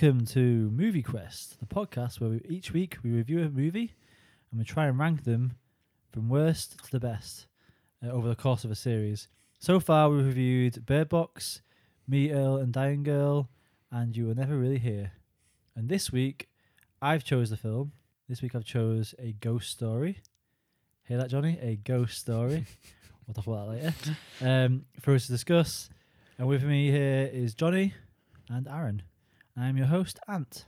Welcome to Movie Quest, the podcast where we, each week we review a movie and we try and rank them from worst to the best uh, over the course of a series. So far, we've reviewed Bird Box, Me, Earl, and Dying Girl, and You Were Never Really Here. And this week, I've chose the film. This week, I've chose a ghost story. Hear that, Jonny? A ghost story. we'll talk about that later. Um, for us to discuss. And with me here is Jonny and Aaron. I'm your host, Ant.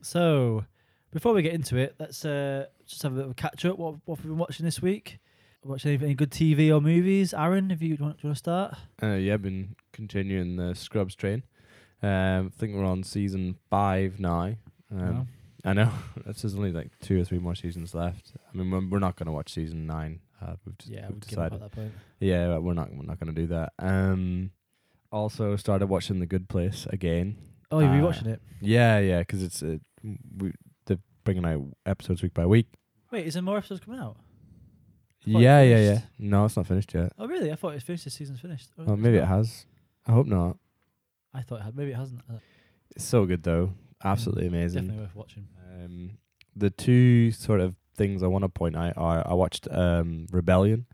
So, before we get into it, let's uh, just have a bit of a catch up. What, what have we been watching this week? Watching any, any good TV or movies? Aaron, if you do you want, do you want to start? Uh, yeah, I've been continuing the Scrubs train. Um, I think we're on season five now. Um? I know. That's there's only like two or three more seasons left. I mean, we're, we're not going to watch season nine. Uh, we've just, yeah, we've we'd give up decided. that point. Yeah, we're not. We're not going to do that. Um, also started watching The Good Place again. Oh, you're Uh, rewatching it? Yeah, yeah, because it's uh, we they're bringing out episodes week by week. Wait, is there more episodes coming out? Yeah, yeah, yeah. No, it's not finished yet. Oh, really? I thought it was finished. The season's finished. Oh, it's maybe it has. I hope not. I thought it had. Maybe it hasn't. Uh, It's so good though. Absolutely amazing. Definitely worth watching. Um, the two sort of things I want to point out are I watched um, Rebellion,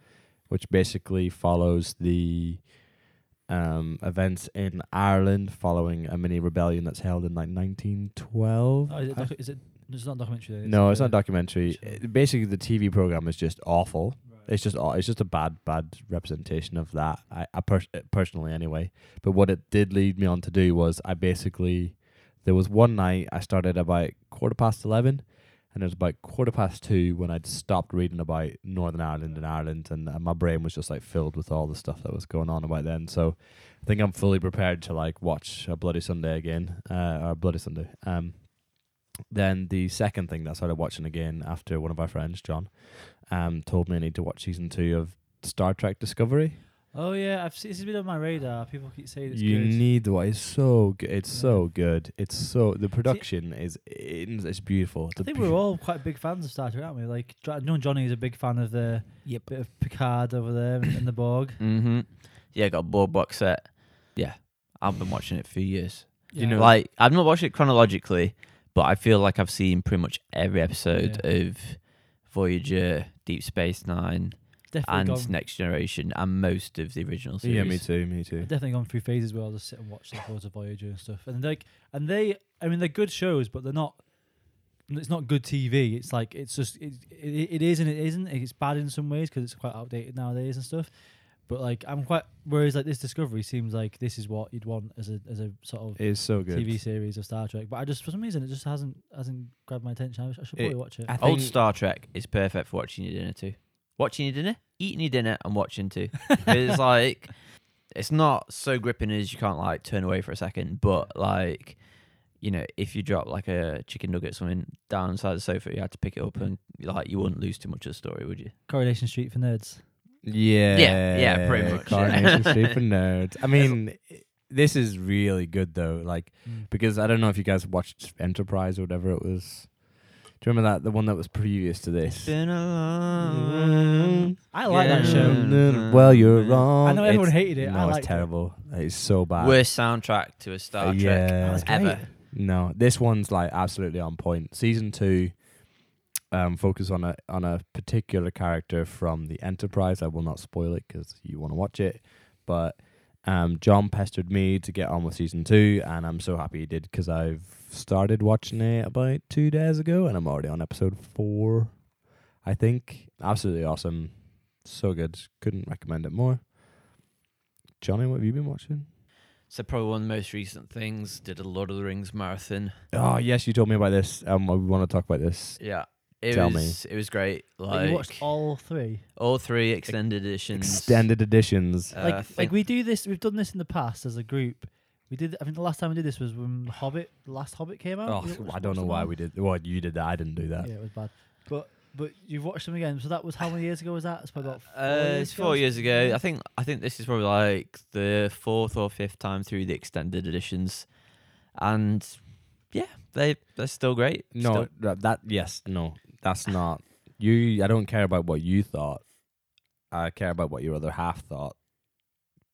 which basically follows the um, events in Ireland following a mini rebellion that's held in like 1912. Oh, is it? Docu- is it? It's not a documentary. no, it's not a documentary. Uh, Basically, the TV program is just awful. Right. It's just aw- it's just a bad bad representation of that. I, I pers- uh, personally anyway. But what it did lead me on to do was I basically there was one night I started about quarter past eleven, and it was about quarter past two when I'd stopped reading about Northern Ireland and Ireland, and my brain was just like filled with all the stuff that was going on about then. So I think I'm fully prepared to like watch a Bloody Sunday again, uh, or Bloody Sunday. Um, then the second thing that I started watching again after one of our friends, John, um, told me I need to watch season two of Star Trek Discovery. Oh yeah, I've seen, this has been on my radar. People keep saying it's you good. need to watch. It's so good. It's Yeah. so good. It's so the production is it's, it's beautiful. I think beau- we're all quite big fans of Star Trek, aren't we? Like, Jo- I know Jonny is a big fan of the Yep. bit of Picard over there in, in the Borg. Mm-hmm. Yeah, got a board box set. Yeah, I've been watching it for years. You know- like I've not watched it chronologically, but I feel like I've seen pretty much every episode of Voyager, Deep Space Nine, definitely and gone, Next Generation, and most of the original series. yeah, me too. Me too. I've definitely gone through phases where I'll just sit and watch like loads of Voyager and stuff. And like, and they, I mean, they're good shows, but they're not. It's not good TV. It's like it's just it, it, it is and it isn't. It's bad in some ways because it's quite outdated nowadays and stuff. But like, I'm quite. Whereas like this Discovery seems like this is what you'd want as a as a sort of It is so good. TV series of Star Trek. But I just for some reason it just hasn't hasn't grabbed my attention. I, sh- I should It- probably watch it. I Old think- Star Trek is perfect for watching your dinner too. Watching your dinner, eating your dinner, and watching too. it's like it's not so gripping as you can't like turn away for a second, but like you know, if you drop like a chicken nugget or something down inside the sofa, you had to pick it up and like you wouldn't lose too much of the story, would you? Coronation Street for nerds. Yeah, Yeah, yeah, pretty much, yeah. Street for nerds. I mean, this is really good though. Like mm. because I don't know if you guys watched Enterprise or whatever it was. Do you remember that the one that was previous to this? Been a long I like that show. Mm. Well, you're wrong. I know everyone It's- hated it. No, I it's liked it. terrible. It's so bad. worst soundtrack to a Star Uh, Trek yeah. That's ever. No, this one's like absolutely on point. Season two, um, focus on a on a particular character from the Enterprise. I will not spoil it because you want to watch it. But um, John pestered me to get on with season two, and I'm so happy he did because I've started watching it about two days ago, and I'm already on episode four. I think absolutely awesome, so good. Couldn't recommend it more. Jonny, what have you been watching? So probably one of the most recent things. Did a Lord of the Rings marathon. Oh yes, you told me about this. Um, we want to talk about this. Yeah. It Tell me. it was great. Like, Like you watched all three. all three extended editions. Extended editions. Uh, like like we do this. We've done this in the past as a group. We did. I think the last time we did this was when Hobbit, the last Hobbit came out. Oh, You watched- I don't know why we did. Well, you did that. I didn't do that. Yeah, it was bad. But but you've watched them again. So that was how many years ago was that? It's probably about four Uh, years it's ago. four years ago. I think I think this is probably like the fourth or fifth time through the extended editions, and yeah, they they're still great. No, Still- that, that yes, no, that's not you. I don't care about what you thought. I care about what your other half thought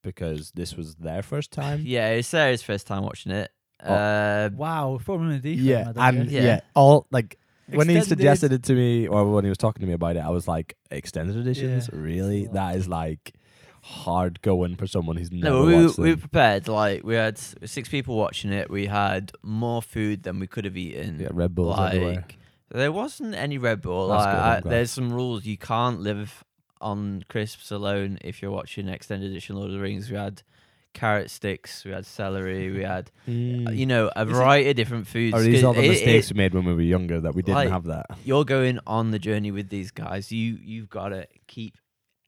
because this was their first time. yeah, it's Sarah's first time watching it, Uh, Wow, from him in a D yeah, film, I don't and get yeah. all like when he Extended. suggested it to me or when he was talking to me about it, I was like, extended editions, Yeah. really? It's a lot. That is like hard going for someone who's never no, we, watched we were them. prepared. Like we had six people watching it. We had more food than we could have eaten. Yeah, Red Bulls everywhere. like there wasn't any Red Bull. That's Like, good, I'm I- glad. there's some rules you can't live on crisps alone if you're watching extended edition Lord of the Rings. We had carrot sticks, we had celery, we had Mm. you know a Is it- variety of different foods. Are these all the it- mistakes it- we made when we were younger that we didn't like- have that? you're going on the journey with these guys. You you've got to keep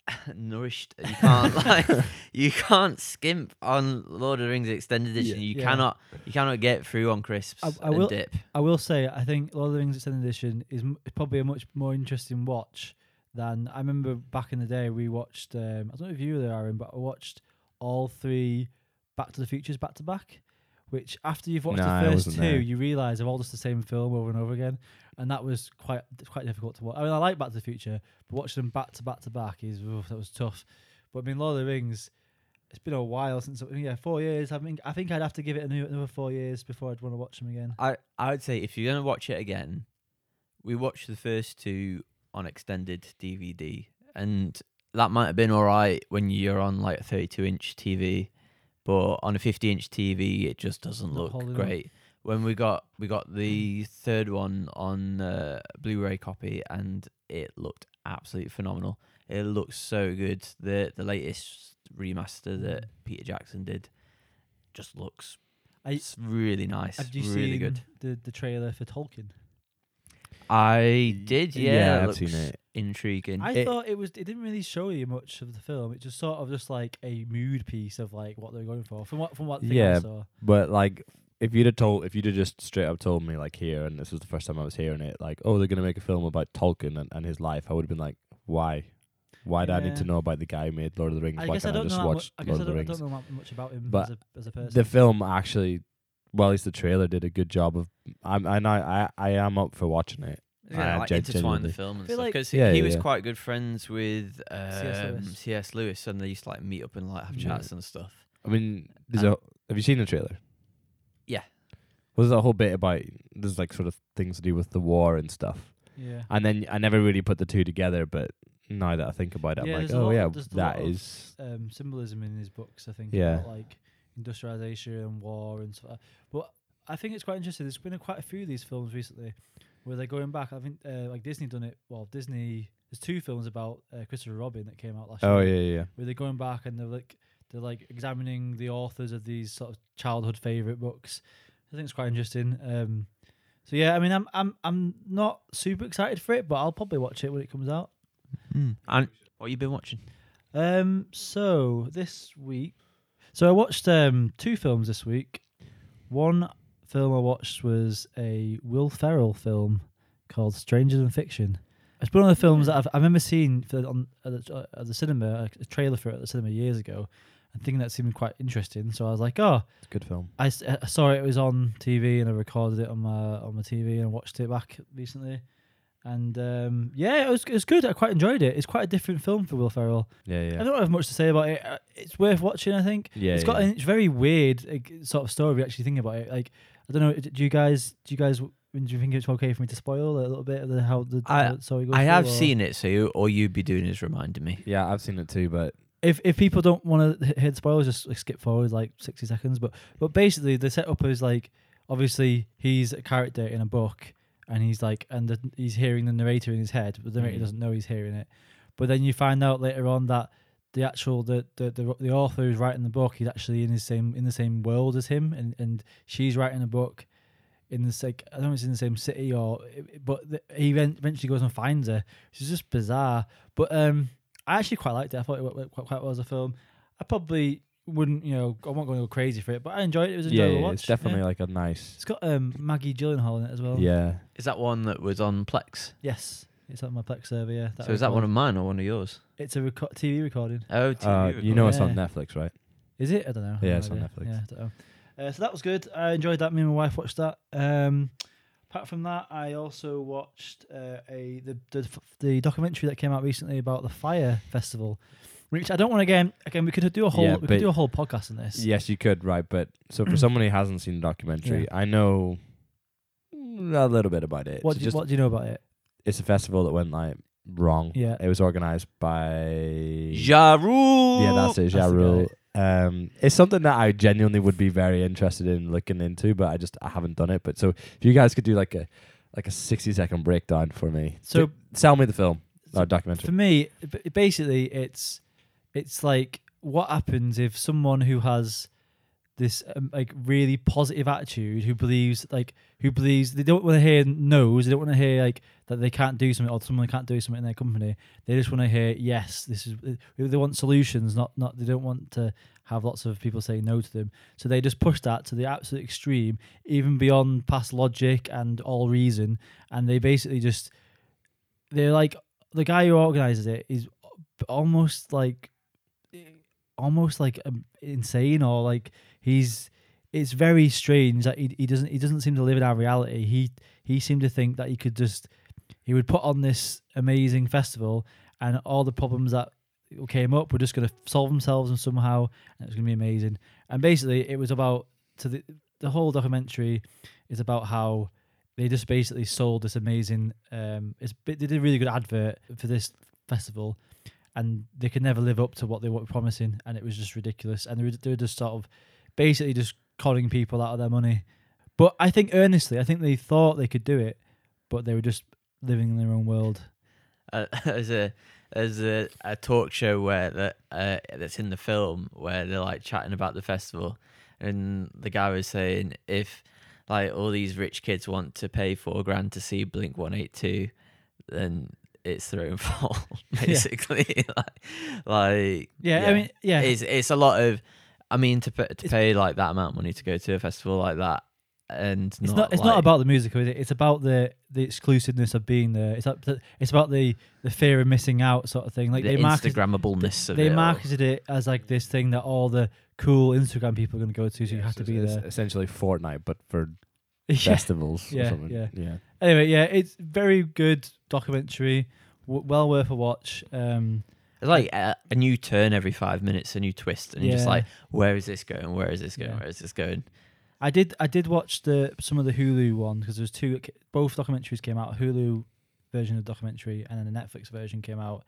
nourished. You can't like you can't skimp on Lord of the Rings extended edition. You Yeah. cannot you cannot get through on crisps I- I and will- dip. I will say, I think Lord of the Rings Extended Edition is m- is probably a much more interesting watch than I remember back in the day. We watched. Um, I don't know if you were there, Aaron, but I watched all three Back to the Futures back to back. Which after you've watched Nah, the first two, there. you realise they're all just the same film over and over again, and that was quite quite difficult to watch. I mean, I like Back to the Future, but watching them back to back to back is that was tough. But I mean, Lord of the Rings. It's been a while since yeah, four years. I think I think I'd have to give it another another four years before I'd want to watch them again. I I would say if you're gonna watch it again, we watched the first two on extended DVD, and that might have been all right when you're on like a 32 inch TV, but on a 50 inch TV, it just doesn't look up. great. When we got we got the third one on uh, Blu-ray copy, and it looked absolutely phenomenal. It looks so good. The the latest remaster that Peter Jackson did just looks I- it's really nice. Have you really seen good. the the trailer for Tolkien? I mm. did, yeah. Yeah, it I've looks seen it. Intriguing. I It- thought it was. It didn't really show you much of the film. It just sort of just like a mood piece of like what they're going for. From what from what thing I Yeah. saw. But like, if you'd have told, if you'd have just straight up told me like here, and this was the first time I was hearing it, like, oh, they're gonna make a film about Tolkien and, and his life, I would have been like, why? Why do I need to Yeah. know about the guy who made Lord of the Rings? I Why guess I can't I, don't just know. That watch much, I guess Lord I of the don't, I Rings? don't know that much about him But as a as a person. The film actually, well, at least the trailer did a good job of. I'm, I know, I, I am up for watching it. yeah, I like gen- intertwine genuinely- the film and feel stuff like- because Yeah, he yeah, was yeah. quite good friends with um, Lewis. C.S. Lewis, and they used to like meet up and like have Yeah. chats and stuff. I mean, there's Um, a. Have you seen the trailer? Yeah. Was that whole bit about there's like sort of things to do with the war and stuff, yeah. and then I never really put the two together, but now that I think about it, Yeah, I'm like, there's a oh lot- yeah, there's a that of- is um, symbolism in his books. I think. Yeah. About, like industrialization and war and stuff. But I think it's quite interesting. There's been a, quite a few of these films recently where they're going back. I think uh, like Disney done it. Well, Disney. There's two films about uh, Christopher Robin that came out last Oh year. yeah, yeah, yeah. where they're going back and they're like they're like examining the authors of these sort of childhood favorite books. I think it's quite interesting. Um, so yeah, I mean, I'm I'm I'm not super excited for it, but I'll probably watch it when it comes out. And what you been watching? Um, so this week, so I watched um two films this week. One film I watched was a Will Ferrell film called Stranger Than Fiction. It's one of the films that I've, I remember seeing for, on at the, at the cinema, a trailer for it at the cinema years ago, and thinking that seemed quite interesting. So I was like, oh, It's a good film. I, s- I saw it, it was on TV and I recorded it on my on my TV and watched it back recently. And um, yeah, it was it was good. I quite enjoyed it. It's quite a different film for Will Ferrell. Yeah, yeah. I don't have much to say about it. Uh, It's worth watching. I think yeah, it's got yeah. an, it's very weird like, sort of story. Actually, thinking about it, like I don't know. Do you guys do you guys do you think it's okay for me to spoil a little bit of the, how the, I- story goes? I through, have or- seen it, so you, all you'd be doing is reminding me. yeah, I've seen it too, but if if people don't want to hear the spoilers, just like, skip forward like sixty seconds. But but basically, the setup is like obviously he's a character in a book, and he's like and the, he's hearing the narrator in his head, but the narrator Mhm. doesn't know he's hearing it. But then you find out later on that the actual the the the, the author who's writing the book, he's actually in his same in the same world as him, and and she's writing a book in the like I don't know if it's in the same city or but the, he eventually goes and finds her. It's just bizarre, but um. I actually quite liked it. I thought it went quite, quite well as a film. I probably wouldn't, you know, I won't go crazy for it, but I enjoyed it. It was an yeah, enjoyable yeah, watch. it's definitely Yeah. like a nice. It's got um, Maggie Gyllenhaal in it as well. Yeah, Is that one that was on Plex? Yes, it's on my Plex server. Yeah. so is that one of mine or one of yours? It's a reco- TV recording. Oh, TV uh, you know it's on Netflix, right? Is it? I don't know. I Yeah, have it's no on. Netflix. Yeah, I don't know. Uh, so that was good. I enjoyed that. Me and my wife watched that. Um, apart from that, I also watched uh, a the, the the documentary that came out recently about the Fyre Festival. Which I don't want to again. Again, we could do a whole Yeah, we could do a whole podcast on this. Yes, you could, right? But so for someone who hasn't seen the documentary, I know mm, a little bit about it. What So do you, just what do you know about it? it's a festival that went like wrong. Yeah. It was organized by Ja Rule. Yeah, that's it, That's the Ja Rule. Um, it's something that I genuinely would be very interested in looking into, but I just I haven't done it. But so if you guys could do like a like a sixty second breakdown for me, So- T- sell me the film So or documentary. For me, b- basically, it's it's like what happens if someone who has this um, like really positive attitude, who believes like who believes they don't want to hear no's, they don't want to hear like that they can't do something or someone can't do something in their company. They just want to hear yes, this is. They want solutions, not not. They don't want to have lots of people saying no to them. So they just push that to the absolute extreme, even beyond past logic and all reason, and they basically just they're like the guy who organizes it is almost like almost like um, insane or like he's it's very strange that he, he doesn't he doesn't seem to live in our reality. He he seemed to think that he could just he would put on this amazing festival and all the problems that came up were just going to solve themselves and somehow and it was going to be amazing. And basically it was about to the the whole documentary is about how they just basically sold this amazing um it's they did a really good advert for this festival and they could never live up to what they were promising and it was just ridiculous. And they were, they were just sort of basically just conning people out of their money. But i think earnestly i think they thought they could do it but they were just living in their own world. Uh, there's a there's a, a talk show where that uh, that's in the film where they're like chatting about the festival, and the guy was saying if like all these rich kids want to pay four grand to see Blink One Eight Two, then it's their own fault basically. like, like yeah, i mean yeah it's it's a lot of. I mean, to pay, to pay like that amount of money to go to a festival like that, and it's not, it's like, not about the music is it? it's about the the exclusiveness of being there it's up it's about the the fear of missing out sort of thing like the they marketed, Instagrammableness they it. all. marketed it as like this thing that all the cool instagram people are going to go to so you have so to be it's there Essentially Fortnite, but for yeah. festivals Yeah, or something. yeah. yeah. Anyway, yeah, it's very good documentary, w- well worth a watch. Um, It's like a, a new turn every five minutes, a new twist, and you're just like, where is this going? Where is this going? Yeah. Where is this going? I did I did watch the some of the Hulu one because there was two both documentaries came out. Hulu version of the documentary and then the Netflix version came out.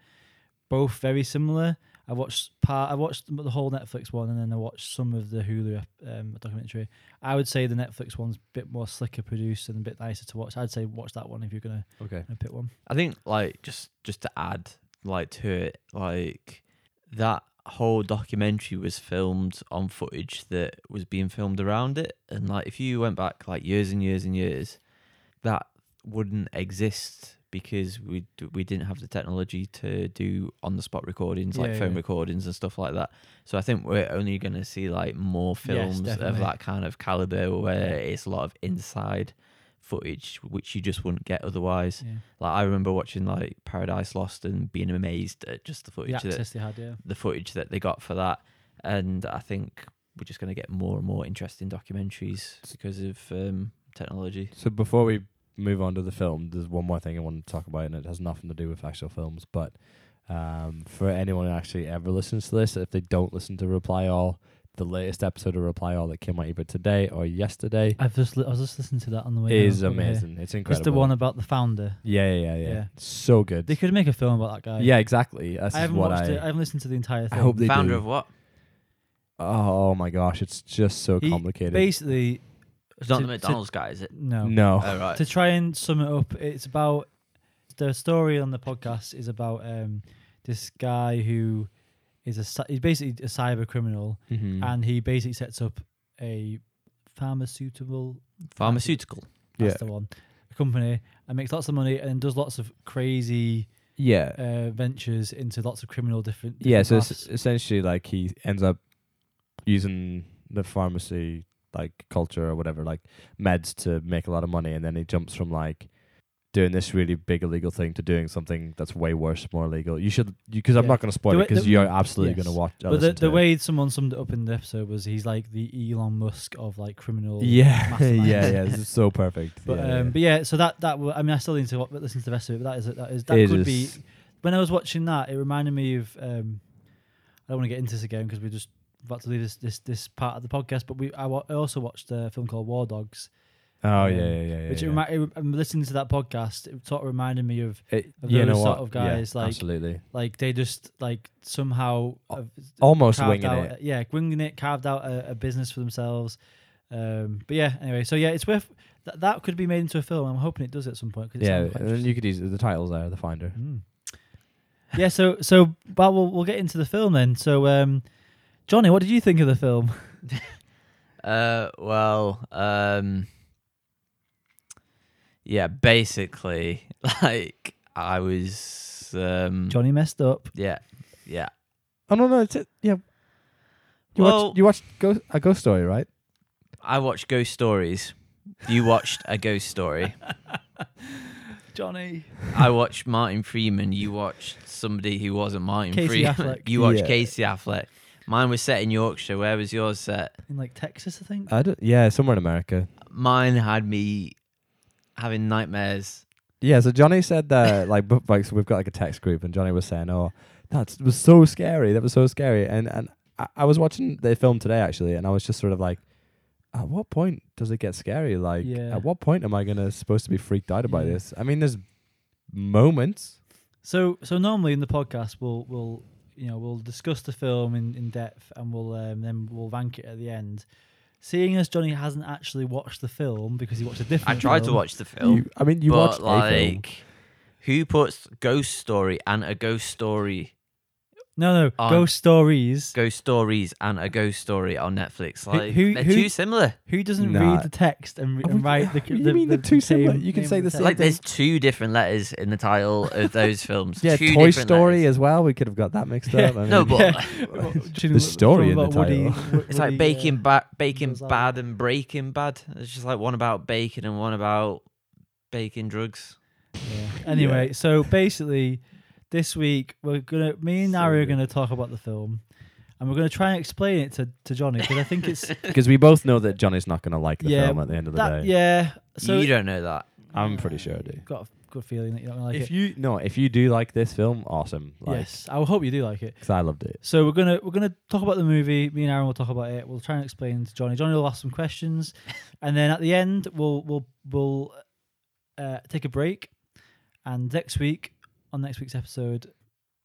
Both very similar. I watched part. I watched the whole Netflix one and then I watched some of the Hulu um, documentary. I would say the Netflix one's a bit more slicker produced and a bit nicer to watch. I'd say watch that one if you're gonna, Okay. gonna pick one. I think like just just to add like to it, like that whole documentary was filmed on footage that was being filmed around it, and like if you went back like years and years and years, that wouldn't exist because we d- we didn't have the technology to do on the spot recordings like Yeah, phone yeah. recordings and stuff like that. So I think we're only going to see like more Yes, films of that kind of caliber where it's a lot of inside footage which you just wouldn't get otherwise. Yeah. Like I remember watching like Paradise Lost and being amazed at just the The footage that they had, yeah. the footage that they got for that, and I think we're just going to get more and more interesting documentaries because of um, technology. So before we move on to the film, there's one more thing I want to talk about, and it has nothing to do with actual films. But um, for anyone who actually ever listens to this, if they don't listen to Reply All, the latest episode of Reply All that came out either today or yesterday I've just li- I was just listening to that on the way. is over here. amazing. It's incredible. It's the one about the founder. Yeah, yeah, yeah, yeah. Yeah. So good. They could make a film about that guy. yeah, exactly. That's I haven't what watched I. it. I haven't listened to the entire I thing. hope they Founder do. of what? Oh my gosh, it's just so He complicated. Basically, It's not To- the to- McDonald's guy, is it? no. no. Oh right. To try and sum it up, it's about the story on the podcast is about um, this guy who is a cy- he's basically a cyber criminal, Mhm. and he basically sets up a pharmaceutical Pharmaceutical. that's Yeah. the one a company and makes lots of money and does lots of crazy yeah. uh, ventures into lots of criminal different. yeah, different so it's paths. essentially like he ends up using the pharmacy like culture or whatever, like meds to make a lot of money, and then he jumps from like doing this really big illegal thing to doing something that's way worse, more illegal. You should, because I'm Yeah. not going to spoil it because you're absolutely yes. going to watch. But the, the way someone summed it up in the episode was he's like the Elon Musk of like criminal. yeah, yeah, yeah, this is so perfect. But yeah, um, yeah. but yeah, so that that w- I mean, I still need to listen to the rest of it. But that is that is that It could is- be. When I was watching that, it reminded me of um, I don't want to get into this again because we're just about to leave this this this part of the podcast. But we I, wa- I also watched a film called War Dogs, Oh Um, yeah, yeah, yeah. which yeah. it remi- it, I'm listening to that podcast. It sort of reminded me of It- of you those know sort what? of guys, yeah, like- absolutely, like they just like somehow have almost carved winging out, it. Yeah, winging it, carved out a, a business for themselves. Um, but yeah, anyway, so yeah, it's worth that that could be made into a film. I'm hoping it does at some point. 'cause it Yeah, sounds quite and then you could use the titles there, the Finder. Mm. Yeah, so so but we'll we'll get into the film then. So um Jonny, what did you think of the film? Uh, well, um, yeah, basically, like I was, um, Jonny messed up. yeah, yeah. Oh no, no, it's it. Yeah, you Well- watched you watched Ghost, a Ghost Story, right? I watched ghost stories. You watched a ghost story. Jonny. I watched Martin Freeman. You watched somebody who wasn't Martin Casey Freeman. Affleck. You watched Yeah. Casey Affleck. Mine was set in Yorkshire. Where was yours set? In like Texas, I think. I don't, yeah, somewhere in America. Mine had me having nightmares. Yeah, so Jonny said that like bu- like so we've got like a text group and Jonny was saying, "Oh, that was so scary. That was so scary." And and I, I was watching the film today actually, and I was just sort of like, "At what point does it get scary? Like, Yeah. at what point am I gonna supposed to be freaked out about Yeah. this? I mean, there's moments. So so normally in the podcast we'll we'll you know we'll discuss the film in, in depth and we'll um, then we'll rank it at the end. Seeing as Jonny hasn't actually watched the film because he watched a I different. I tried to watch the film, You, I mean, you but watched a film. like, who puts ghost story and a ghost story, No, no, on- ghost stories. ghost stories and a ghost story on Netflix? Like, who- they're who- too similar. Who doesn't Nah. read the text and, oh, re- Oh, and we- write the? you the, mean the, they're similar? same You can name say of the same Like, thing. there's two different letters in the title of those films. yeah, two Toy different Story letters. as well. We could have got that mixed Yeah. up. I mean, No, but The story in the title. It's like Baking uh, ba- Baking goes on. Bad and Breaking Bad. It's just like one about bacon and one about baking drugs. Anyway, so basically, this week we're gonna me and So Ari are gonna talk about the film, and we're gonna try and explain it to, to Jonny because I think it's because we both know that Jonny's not gonna like the Yeah, film at the end of the that day. yeah. So you don't know that. I'm pretty sure I do. Got a good feeling that you're not gonna like if it. you no, if you do like this film, awesome. Like, yes, I hope you do like it. because I loved it. So we're gonna we're gonna talk about the movie. Me and Aaron will talk about it. We'll try and explain to Jonny. Jonny will ask some questions, and then at the end we'll we'll we'll uh, take a break. And next week, on next week's episode,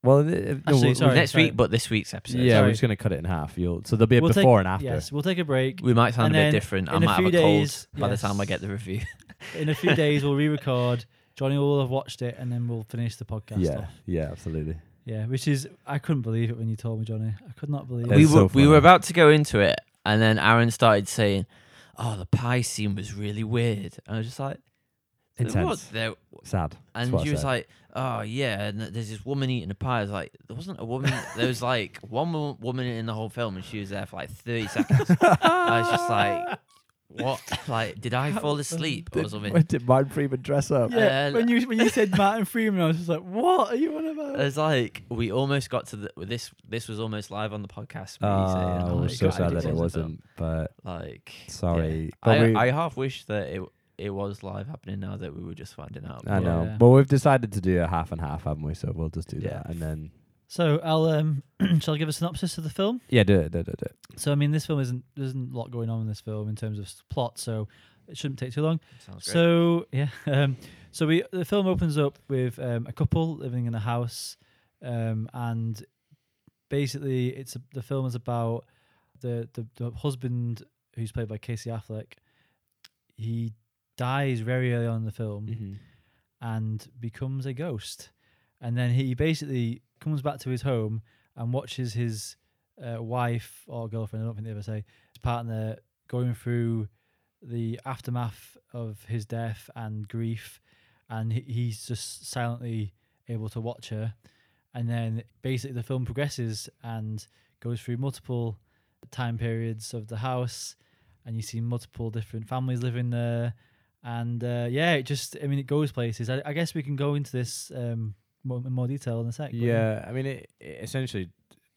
Well, it- it- no, Actually, we'll- sorry. Next week, but this week's episode. yeah, sorry. we're just gonna cut it in half. You'll so there'll be a We'll take- before and after. yes, we'll take a break. We might sound And a bit then different. I in a might have few a cold days- by the time I get the review. In a few days, we'll re-record. Jonny will have watched it, and then we'll finish the podcast Yeah, off. yeah, absolutely. Yeah, which is I couldn't believe it when you told me, Jonny. I could not believe It's we it. were so we were about to go into it, and then Aaron started saying, "Oh, the pie scene was really weird." And I was just like, "There Intense. was there," Sad. That's and what I she was said. like, "Oh yeah," and there's this woman eating a pie. I was like, "There wasn't a woman. there was like one wo- woman in the whole film, and she was there for like 30 seconds." I was just like, "What? Like, did I fall asleep or Did- something?" When did Martin Freeman dress up? Yeah, Uh, when you when you said Martin Freeman, I was just like, "What are you on about?" It's like we almost got to the this. This was almost live on the podcast. me saying, Oh, oh, we're my so God, sad I that it watch wasn't. But Like, sorry. yeah. But I, we- I half wish that it it was live happening now that we were just finding out. I know. Yeah. But we've decided to do a half and half, haven't we? So we'll just do Yeah. that, and then So I'll um, shall I give a synopsis of the film? yeah, do it, do it, do it. Do. So I mean, this film isn't there isn't a lot going on in this film in terms of s- plot, so it shouldn't take too long. Sounds great. So yeah, um, so we the film opens up with um, a couple living in a house, um, and basically it's a, the film is about the, the the husband who's played by Casey Affleck. He dies very early on in the film and becomes a ghost, and then he basically comes back to his home and watches his uh, wife or girlfriend. I don't think they ever say his partner going through the aftermath of his death and grief, and he, he's just silently able to watch her. And then basically the film progresses and goes through multiple time periods of the house, and you see multiple different families living there. And uh, yeah, it just, I mean, it goes places. I, I guess we can go into this um, more, in more detail in a sec. Yeah, I mean, it, it essentially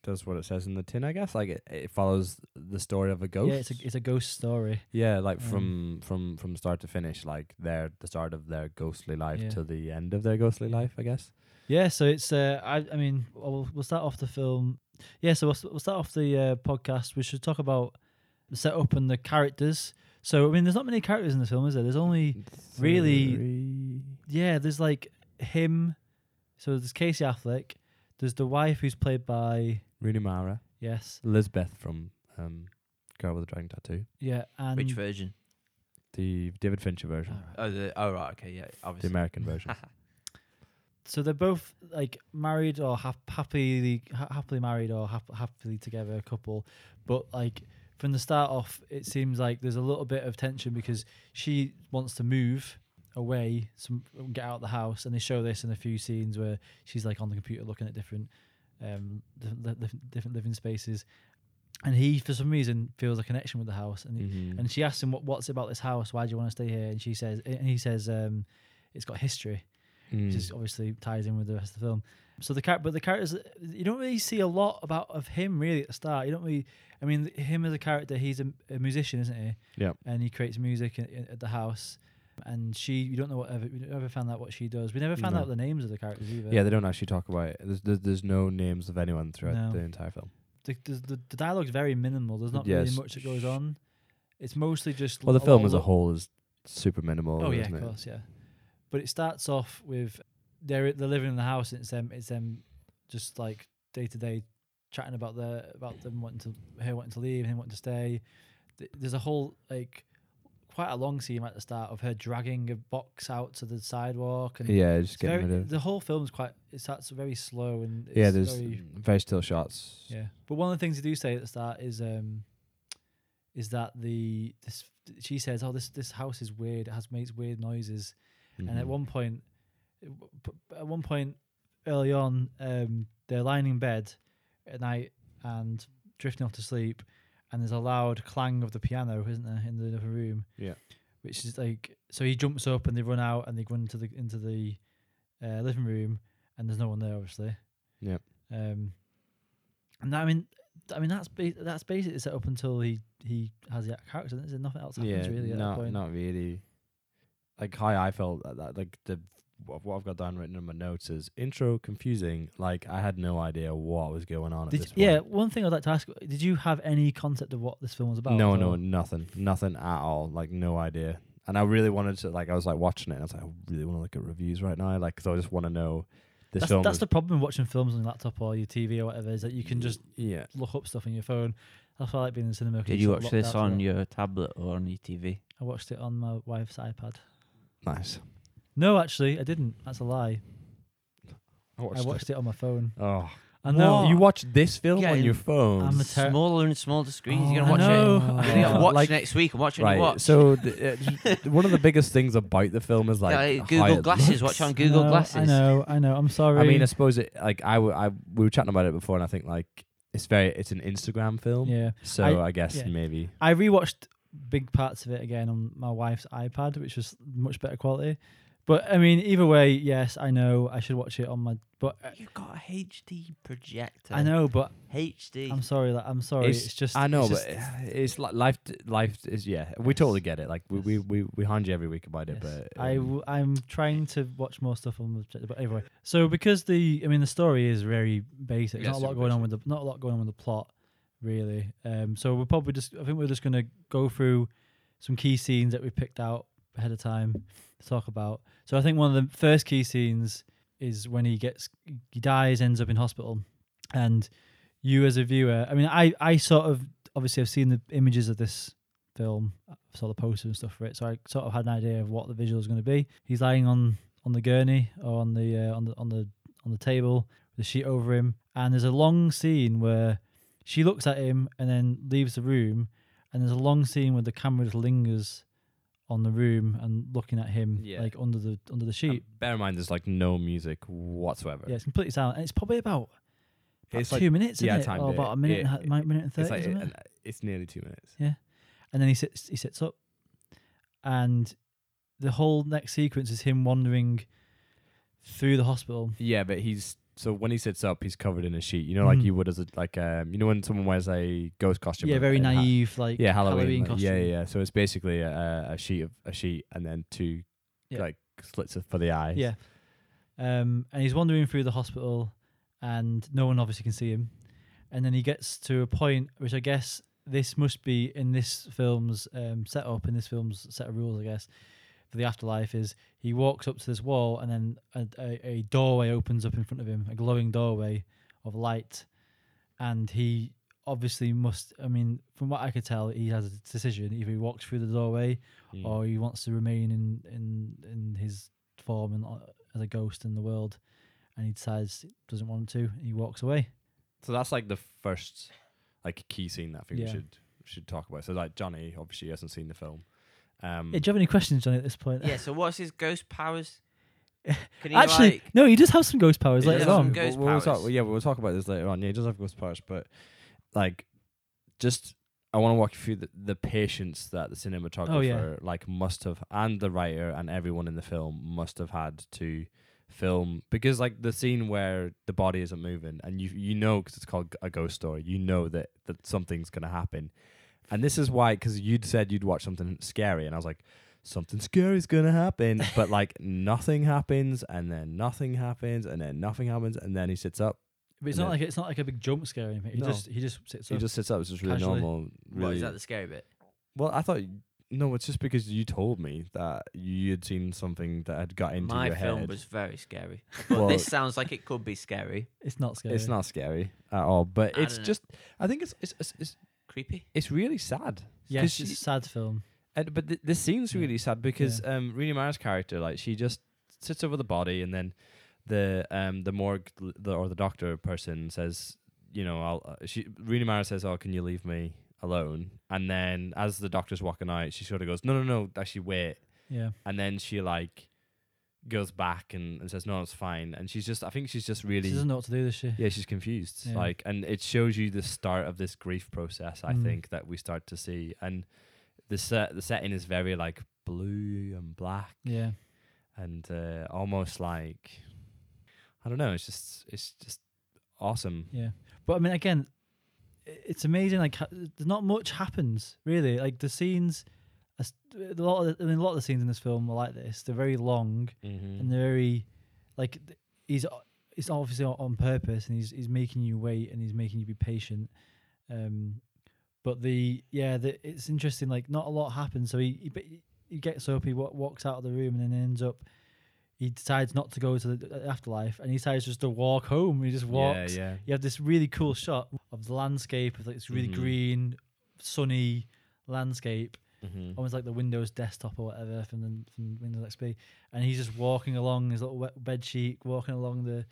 does what it says in the tin. I guess like it, it follows the story of a ghost. Yeah, it's a, it's a ghost story. Yeah, like Um, from from from start to finish, like their the start of their ghostly life Yeah. to the end of their ghostly life. I guess. Yeah, so it's uh, I I mean we'll, we'll start off the film Yeah, so we'll, we'll start off the uh, podcast. We should talk about the setup and the characters. So, I mean, there's not many characters in the film, is there? There's only, Really- yeah, there's like him. So there's Casey Affleck. There's the wife who's played by, Rooney Mara, yes, Elizabeth from um, Girl with the Dragon Tattoo, yeah, and Which version? the David Fincher version, Oh, the oh right, okay, yeah, Obviously. the. American version. so they're both like married or hap- happily ha- happily married or hap- happily together couple but like from the start off it seems like there's a little bit of tension because she wants to move away some get out of the house and they show this in a few scenes where she's like on the computer looking at different um different, li- li- different living spaces. And he for some reason feels a connection with the house and he, Mhm. and she asks him what, what's it about this house? Why do you want to stay here? And she says and he says um it's got history which is Mm. obviously ties in with the rest of the film. So the character, but the characters, you don't really see a lot about of him really at the start. You don't really, I mean, him as a character, he's a, a musician, isn't he? Yeah. And he creates music at, at the house. And she, you don't know whatever, we never found out what she does. We never found No. out the names of the characters either. Yeah, they don't actually talk about it. There's, there's, there's no names of anyone throughout No. the entire film. the, the, the, dialogue's very minimal. There's not Yes. really much that goes on. It's mostly just. Well, the film as a whole is super minimal. Oh yeah, of it? course, yeah. But it starts off with they're they're living in the house. And it's them. It's them, just like day to day, chatting about the about them wanting to her wanting to leave, and him wanting to stay. There's a whole like quite a long scene at the start of her dragging a box out to the sidewalk and. Yeah, just getting very, rid of. the whole film's quite. It starts very slow and it's Yeah, there's very, very still shots. yeah. But one of the things they do say at the start is um is that the this she says, "Oh, this this house is weird. It has makes weird noises." And at Mhm. one point, at one point early on, um, they're lying in bed at night and drifting off to sleep, and there's a loud clang of the piano, isn't there, in the other room? Yeah. Which is like, so he jumps up and they run out and they go into the into the uh, living room, and there's no one there, obviously. Yep. Um, and that, I mean, I mean that's ba- that's basically set up until he he has the character. There's nothing else happens yeah, really at that point. not really. Like how I felt at that, like the what what I've got down written in my notes is intro confusing. Like I had no idea what was going on at Did, this point. yeah, one thing I'd like to ask: Did you have any concept of what this film was about? no, no, all? nothing, nothing at all. Like no idea. And I really wanted to like I was like watching it and I was like I really want to look at reviews right now. Like 'cause I just want to know this That's, film. that's is- the problem with watching films on your laptop or your TV or whatever is that you can just yeah. look up stuff on your phone. That's why I like being in the cinema. 'cause Did you watch this on your tablet or on your TV? I watched it on my wife's iPad. Nice. No, actually, I didn't. That's a lie. I I watched it on my phone. Oh, I know. What? You watched this film Yeah, on your phone. I'm a ter- smaller and smaller screens. Oh, You're gonna watch know. it. I You're gonna know. watch Like- next week and watch it. when right. you watch. So the, uh, just- one of the biggest things about the film is like Yeah, how Google it Glasses. looks. Watch on I Google know, Glasses. I know. I know. I'm sorry. I mean, I suppose it like I, w- I we were chatting about it before, and I think like it's very it's an Instagram film. yeah. So I- I, guess yeah. maybe I rewatched big parts of it again on my wife's iPad, which was much better quality. But I mean, either way, yes, I know I should watch it on my. But uh, You've got a HD projector. I know, but HD. I'm sorry. That I'm sorry. It's, just. I know, it's but just- it's like life. Life is yeah. We totally get it. Like we we we, we hand you every week about it, Yes. but I um, w- I'm trying to watch more stuff on the projector, but anyway. So because the I mean the story is very basic. Yeah, There's not a lot super going on with the not a lot going on with the plot, really. Um, so we're probably just I think we're just gonna go through some key scenes that we picked out ahead of time to talk about. So I think one of the first key scenes is when he gets he dies, ends up in hospital, and you as a viewer. I mean, I I sort of obviously I've seen the images of this film, I saw the posters and stuff for it, so I sort of had an idea of what the visual is going to be. He's lying on on the gurney or on the uh, on the on the on the table a sheet over him, and there's a long scene where she looks at him and then leaves the room, and there's a long scene where the camera just lingers on the room and looking at him Yeah. like under the under the sheet. Uh, bear in mind there's like no music whatsoever. Yeah, it's completely silent, and it's probably about, about It's two like- minutes, yeah, I isn't it? timed Or about a minute, It- and, a minute and thirty. it's like isn't it? it's nearly two minutes. Yeah, and then he sits he sits up and the whole next sequence is him wandering through the hospital Yeah, but he's so when he sits up, he's covered in a sheet. You know, like Mhm. you would as a like um, you know when someone wears a ghost costume. yeah very and ha- naive like yeah, Halloween. halloween, like- costume yeah, yeah, yeah. So it's basically a, a sheet of a sheet and then two Yeah. like slits for the eyes. Yeah. um and he's wandering through the hospital and no one obviously can see him and then he gets to a point which I guess this must be in this film's um, setup, in this film's set of rules, I guess, for the afterlife is he walks up to this wall and then a, a, a doorway opens up in front of him, a glowing doorway of light, and he obviously must. I mean, from what I could tell, he has a decision: either he walks through the doorway Mm. or he wants to remain in in in his form and uh, as a ghost in the world, and he decides he doesn't want to. And he walks away. So that's like the first like key scene that I think Yeah. we should should talk about. So like Jonny obviously hasn't seen the film. Um, Hey, do you have any questions, Jonny, at this point? Yeah. So what's his ghost powers? Can he Actually, like, no, he does have some ghost powers he later have on. some Ghost we'll, we'll talk, powers. yeah, we'll talk about this later on. Yeah, he does have ghost powers, but like, just I want to walk you through the, the patience that the cinematographer Oh, yeah. like must have, and the writer and everyone in the film must have had to film because like the scene where the body isn't moving and you you know because it's called a ghost story you know that that something's gonna happen and this is why because you'd said you'd watch something scary and i was like something scary's gonna happen but like nothing happens and then nothing happens and then nothing happens and then he sits up But it's And not then- like it's not like a big jump scare or anything. He No. just he just sits up. he up. just sits up it's just really Casually. normal what really is that the scary bit? well i thought no it's just because you told me that you had seen something that had got into My your film head was very scary, but Well, this sounds like it could be scary, it's not scary. it's not scary at all but I it's dunno. just i think it's it's it's, it's creepy. it's really sad. Yeah, it's she- a sad film. and, but th- this scene's Yeah. really sad because um, Rooney Mara's character, like, she just sits over the body, and then the um the morgue the, or the doctor person says, you know, I'll. Uh, she Rooney Mara says, "Oh, can you leave me alone?" And then as the doctor's walking out, she sort of goes, "No, no, no, actually wait." Yeah. And then she like goes back and, and says, "No, it's fine." And she's just, I think she's just really She doesn't know what to do, does she? Yeah, she's confused. Yeah. Like, and it shows you the start of this grief process. I Mm. think that we start to see, and the set, the setting is very like blue and black, Yeah. and uh, almost like I don't know. It's just, it's just awesome. Yeah. But I mean, again, it's amazing. Like, ha- not much happens really. Like the scenes, a lot of the, I mean, a lot of the scenes in this film are like this. They're very long Mm-hmm. and they're very, like, he's it's obviously on- purpose and he's he's making you wait and he's making you be patient. Um, but the yeah, the, it's interesting. Like, not a lot happens. So he he, he- gets up, he wa- walks out of the room, and then ends up. He decides not to go to the afterlife, and he decides just to walk home. He just walks. Yeah, yeah. You have this really cool shot of the landscape, of like this really Mhm. green, sunny landscape, Mm-hmm. almost like the Windows desktop or whatever from the from Windows XP. And he's just walking along his little wet bed sheet, walking along the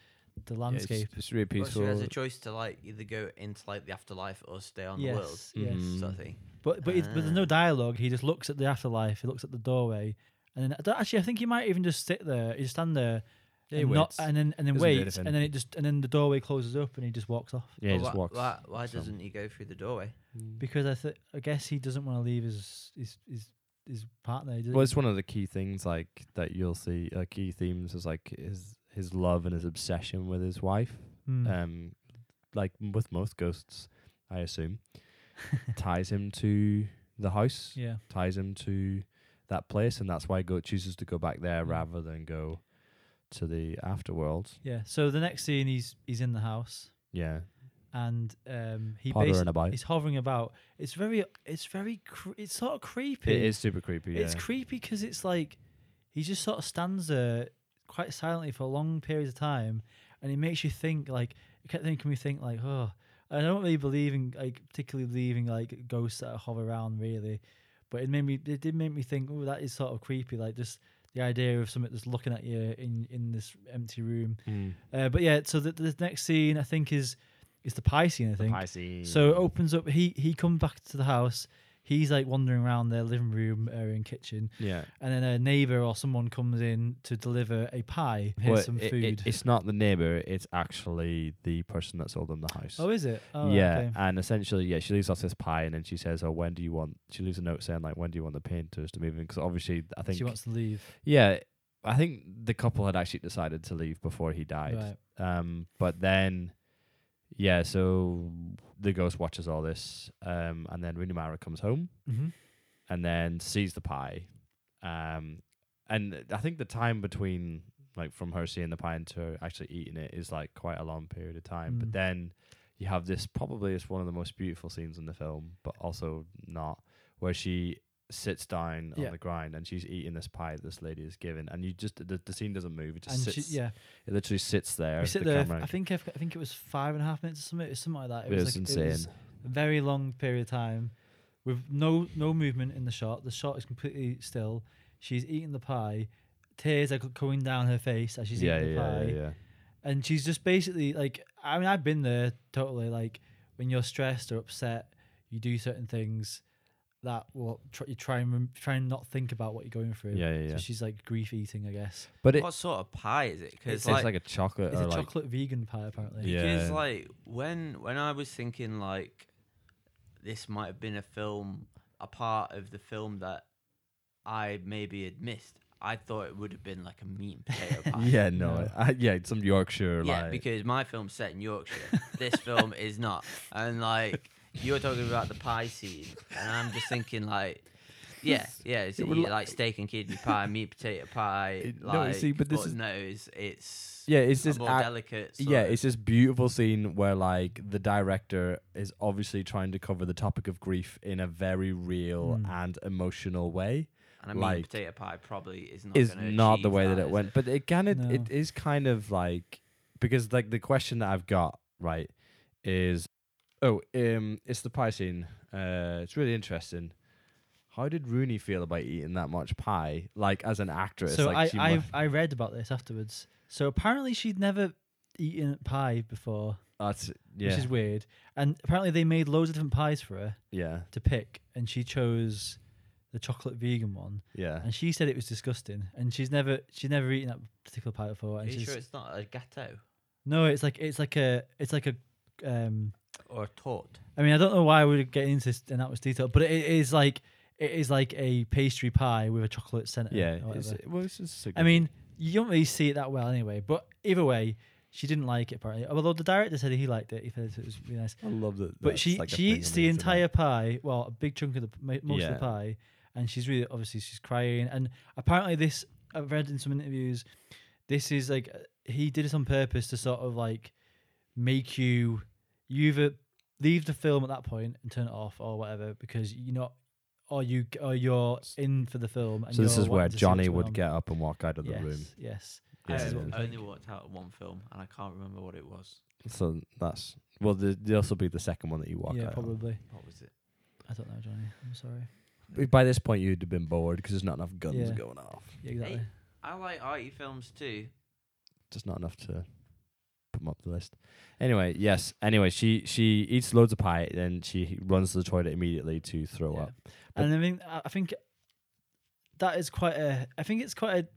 the landscape. it's, it's really Well, peaceful. she has a choice to like either go into like the afterlife or stay on yes, the world, yes. Mhm. sort of thing. But but, it, but there's no Ah. dialogue. He just looks at the afterlife. He looks at the doorway, and then actually I think he might even just sit there. He just stand there. Yeah, and, not, and then and then Doesn't do waits, anything. and then it just and then the doorway closes up, and he just walks off. yeah, he just why, walks. Why, why some. doesn't he go through the doorway? Because I th- I guess he doesn't want to leave his his his, his partner. does Well, he? it's one of the key things like that you'll see. Uh, key themes is like his his love and his obsession with his wife. Hmm. Um, like m- with most ghosts, I assume, ties him to the house, yeah. ties him to that place, and that's why he go chooses to go back there Mm. rather than go to the afterworld. Yeah. So the next scene, he's he's in the house Yeah, and um, he Pottering basically about. he's hovering about. It's very it's very cre- it's sort of creepy. it is super creepy. Yeah. It's creepy because it's like he just sort of stands there quite silently for long periods of time, and it makes you think. Like it kept making me think like, oh, I don't really believe in like particularly believing like ghosts that hover around really, but it made me it did make me think. Oh, that is sort of creepy. Like just the idea of something that's looking at you in in this empty room. Mm. Uh, but yeah, so the, the next scene I think is is the pie scene. I think. I see. So it opens up. He he comes back to the house. He's like wandering around their living room area and kitchen, yeah. and then a neighbor or someone comes in to deliver a pie. Here's Well, some it- food. it- it's not the neighbor; it's actually the person that sold them the house. oh, is it? Oh, yeah, okay. and essentially, yeah, she leaves us this pie, and then she says, "Oh, when do you want?" She leaves a note saying, "Like, when do you want the painters to move in?" Because obviously, I think she wants to leave. Yeah, I think the couple had actually decided to leave before he died. Right. Um, but then, yeah, so the ghost watches all this, um, and then Rooney Mara comes home Mm-hmm. and then sees the pie, um, and I think the time between like from her seeing the pie and to her actually eating it is like quite a long period of time. Mm. But then you have this probably it's one of the most beautiful scenes in the film, but also not, where she sits down Yeah. on the ground and she's eating this pie that this lady is giving, and you just the, the scene doesn't move; it just and she, sits. yeah, It literally sits there. we sit the there. camera- I think if, I think it was five and a half minutes or something, something like that. it was like, insane. It was a very long period of time with no no movement in the shot. The shot is completely still. She's eating the pie. Tears are coming down her face as she's yeah, eating the yeah, pie. yeah, yeah. and she's just basically like i mean i've been there totally like when you're stressed or upset you do certain things that will tr- you try and rem- try and not think about what you're going through Yeah, yeah, so yeah. she's like grief eating i guess But it, what sort of pie is it? it's, Because like, like, a chocolate it's or a like chocolate vegan pie apparently Yeah. because like when when I was thinking like this might have been a film, a part of the film that I maybe had missed. I thought it would have been like a meat and potato pie. yeah, no, No. I, yeah, some Yorkshire Yeah, like because my film's set in Yorkshire. this film is not. And like you're talking about the pie scene, and I'm just thinking like, yeah, yeah, it's It would you li- like steak and kidney pie, meat potato pie. It- no, like, you see, but this is- no, it's it's yeah, it's a this more ac- delicate. sort yeah, of- it's this beautiful scene where like the director is obviously trying to cover the topic of grief in a very real Mm. and emotional way. and a meat like, potato pie probably is not Is not the way that, it went, but it kind of No. it is kind of like because like the question that I've got right is oh um it's the pie scene. Uh, it's really interesting. How did Rooney feel about eating that much pie? Like as an actress, so like i she I, mu- I read about this afterwards so apparently she'd never eaten pie before that's yeah, which is weird and apparently they made loads of different pies for her yeah, to pick and she chose the chocolate vegan one yeah. and she said it was disgusting and she's never she's never eaten that particular pie before Are and you she's sure it's not a gâteau no it's like it's like a it's like a um or tort? i mean i don't know why we're getting into this in that much detail but it is like it is like a pastry pie with a chocolate center Yeah, it's, well, it's just i mean you don't really see it that well anyway but either way she didn't like it apparently. Although the director said he liked it he said it was really nice. I love that. but she like she eats the entire pie well a big chunk of the mo- most of the pie and she's really obviously she's crying and apparently this i've read in some interviews this is like he did this on purpose to sort of like make you you either uh, leave the film at that point and turn it off or whatever because you're not or you g- or you're in for the film and So this is where wanting to see what's Jonny would on. get up and walk out of yes, the room. yes Yeah, this is I we only walked out of one film and I can't remember what it was. So that's well. The, this will be the second one that you walk yeah out. of. probably What was it? i don't know jonny i'm sorry But By this point, you'd have been bored because there's not enough guns Yeah. going off. yeah exactly I like arty films too. Just not enough to put them up the list. Anyway, yes. Anyway, she she eats loads of pie, then she runs to the toilet immediately to throw Yeah. up. But- and I mean, I think that is quite a. I think it's quite a.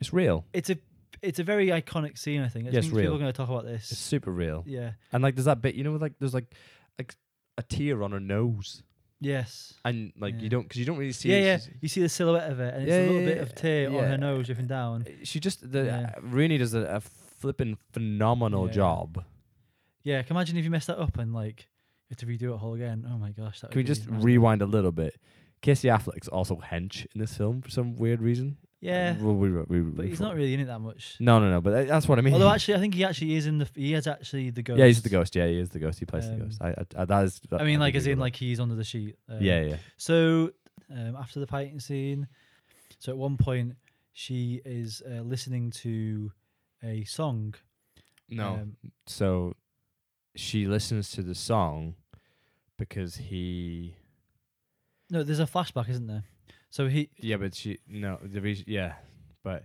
It's real. It's a. It's a very iconic scene. I think. I it's think people are going to talk about this. It's super real. yeah. And like, there's that bit, you know, like there's like like a tear on her nose, Yes. and like Yeah. you don't because you don't really see. yeah, it. yeah. You see the silhouette of it, and it's Yeah, a little yeah, bit of tear on her nose dripping down. She just the uh, Rooney does a, a flipping phenomenal Yeah. job. Yeah. Can you imagine if you messed that up and like you have to redo it all again? Oh my gosh. That Can we would be just massive. rewind a little bit? Casey Affleck's also hench in this film for some weird reason. Yeah. Well, we, we, But he's not really in it that much. No, no, no. But that- that's what I mean. Although actually, I think he actually is in the. He is actually the ghost. yeah, he's the ghost. Yeah, he is the ghost. He plays the Um, ghost. I, I, I that is. I mean, like as in like he's under the sheet. Um, yeah, yeah. So um, after the fighting scene, so at one point she is uh, listening to a song. No. Um, so she listens to the song because he. no, there's a flashback, isn't there? So he. Yeah, but she no the reason yeah, but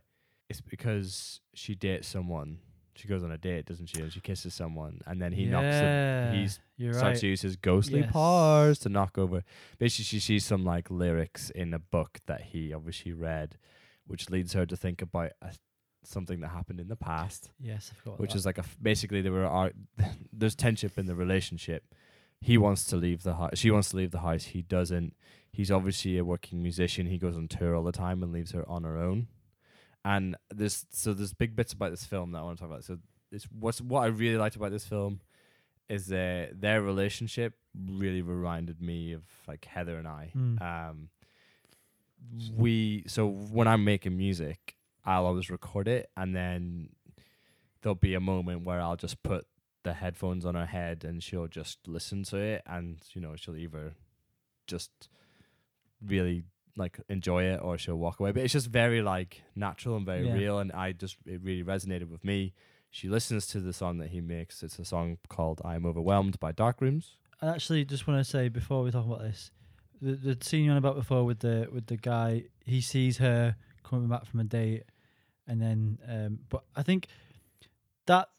it's because she dates someone. She goes on a date, doesn't she? And she kisses someone, and then he knocks. The, yeah, he's You're starts right. to use his ghostly Yes. powers to knock over. Basically, she sees some like lyrics in a book that he obviously read, which leads her to think about a, something that happened in the past, Yes, I forgot. which that. is like a f- basically there were ar- there's tension in the relationship. He wants to leave the house. She wants to leave the house. He doesn't. He's obviously a working musician. He goes on tour all the time and leaves her on her own. And there's so there's big bits about this film that I want to talk about. So it's what's what I really liked about this film is uh, their relationship really reminded me of like Heather and I. Hmm. Um, we so when I'm making music, I'll always record it, and then there'll be a moment where I'll just put the headphones on her head and she'll just listen to it and you know she'll either just really like enjoy it or she'll walk away. But it's just very like natural and very Yeah. real and i just it really resonated with me. She listens to the song that he makes. It's a song called i am overwhelmed by dark rooms. I actually just want to say before we talk about this, the, the scene you on about before with the with the guy, he sees her coming back from a date, and then, um, but I think that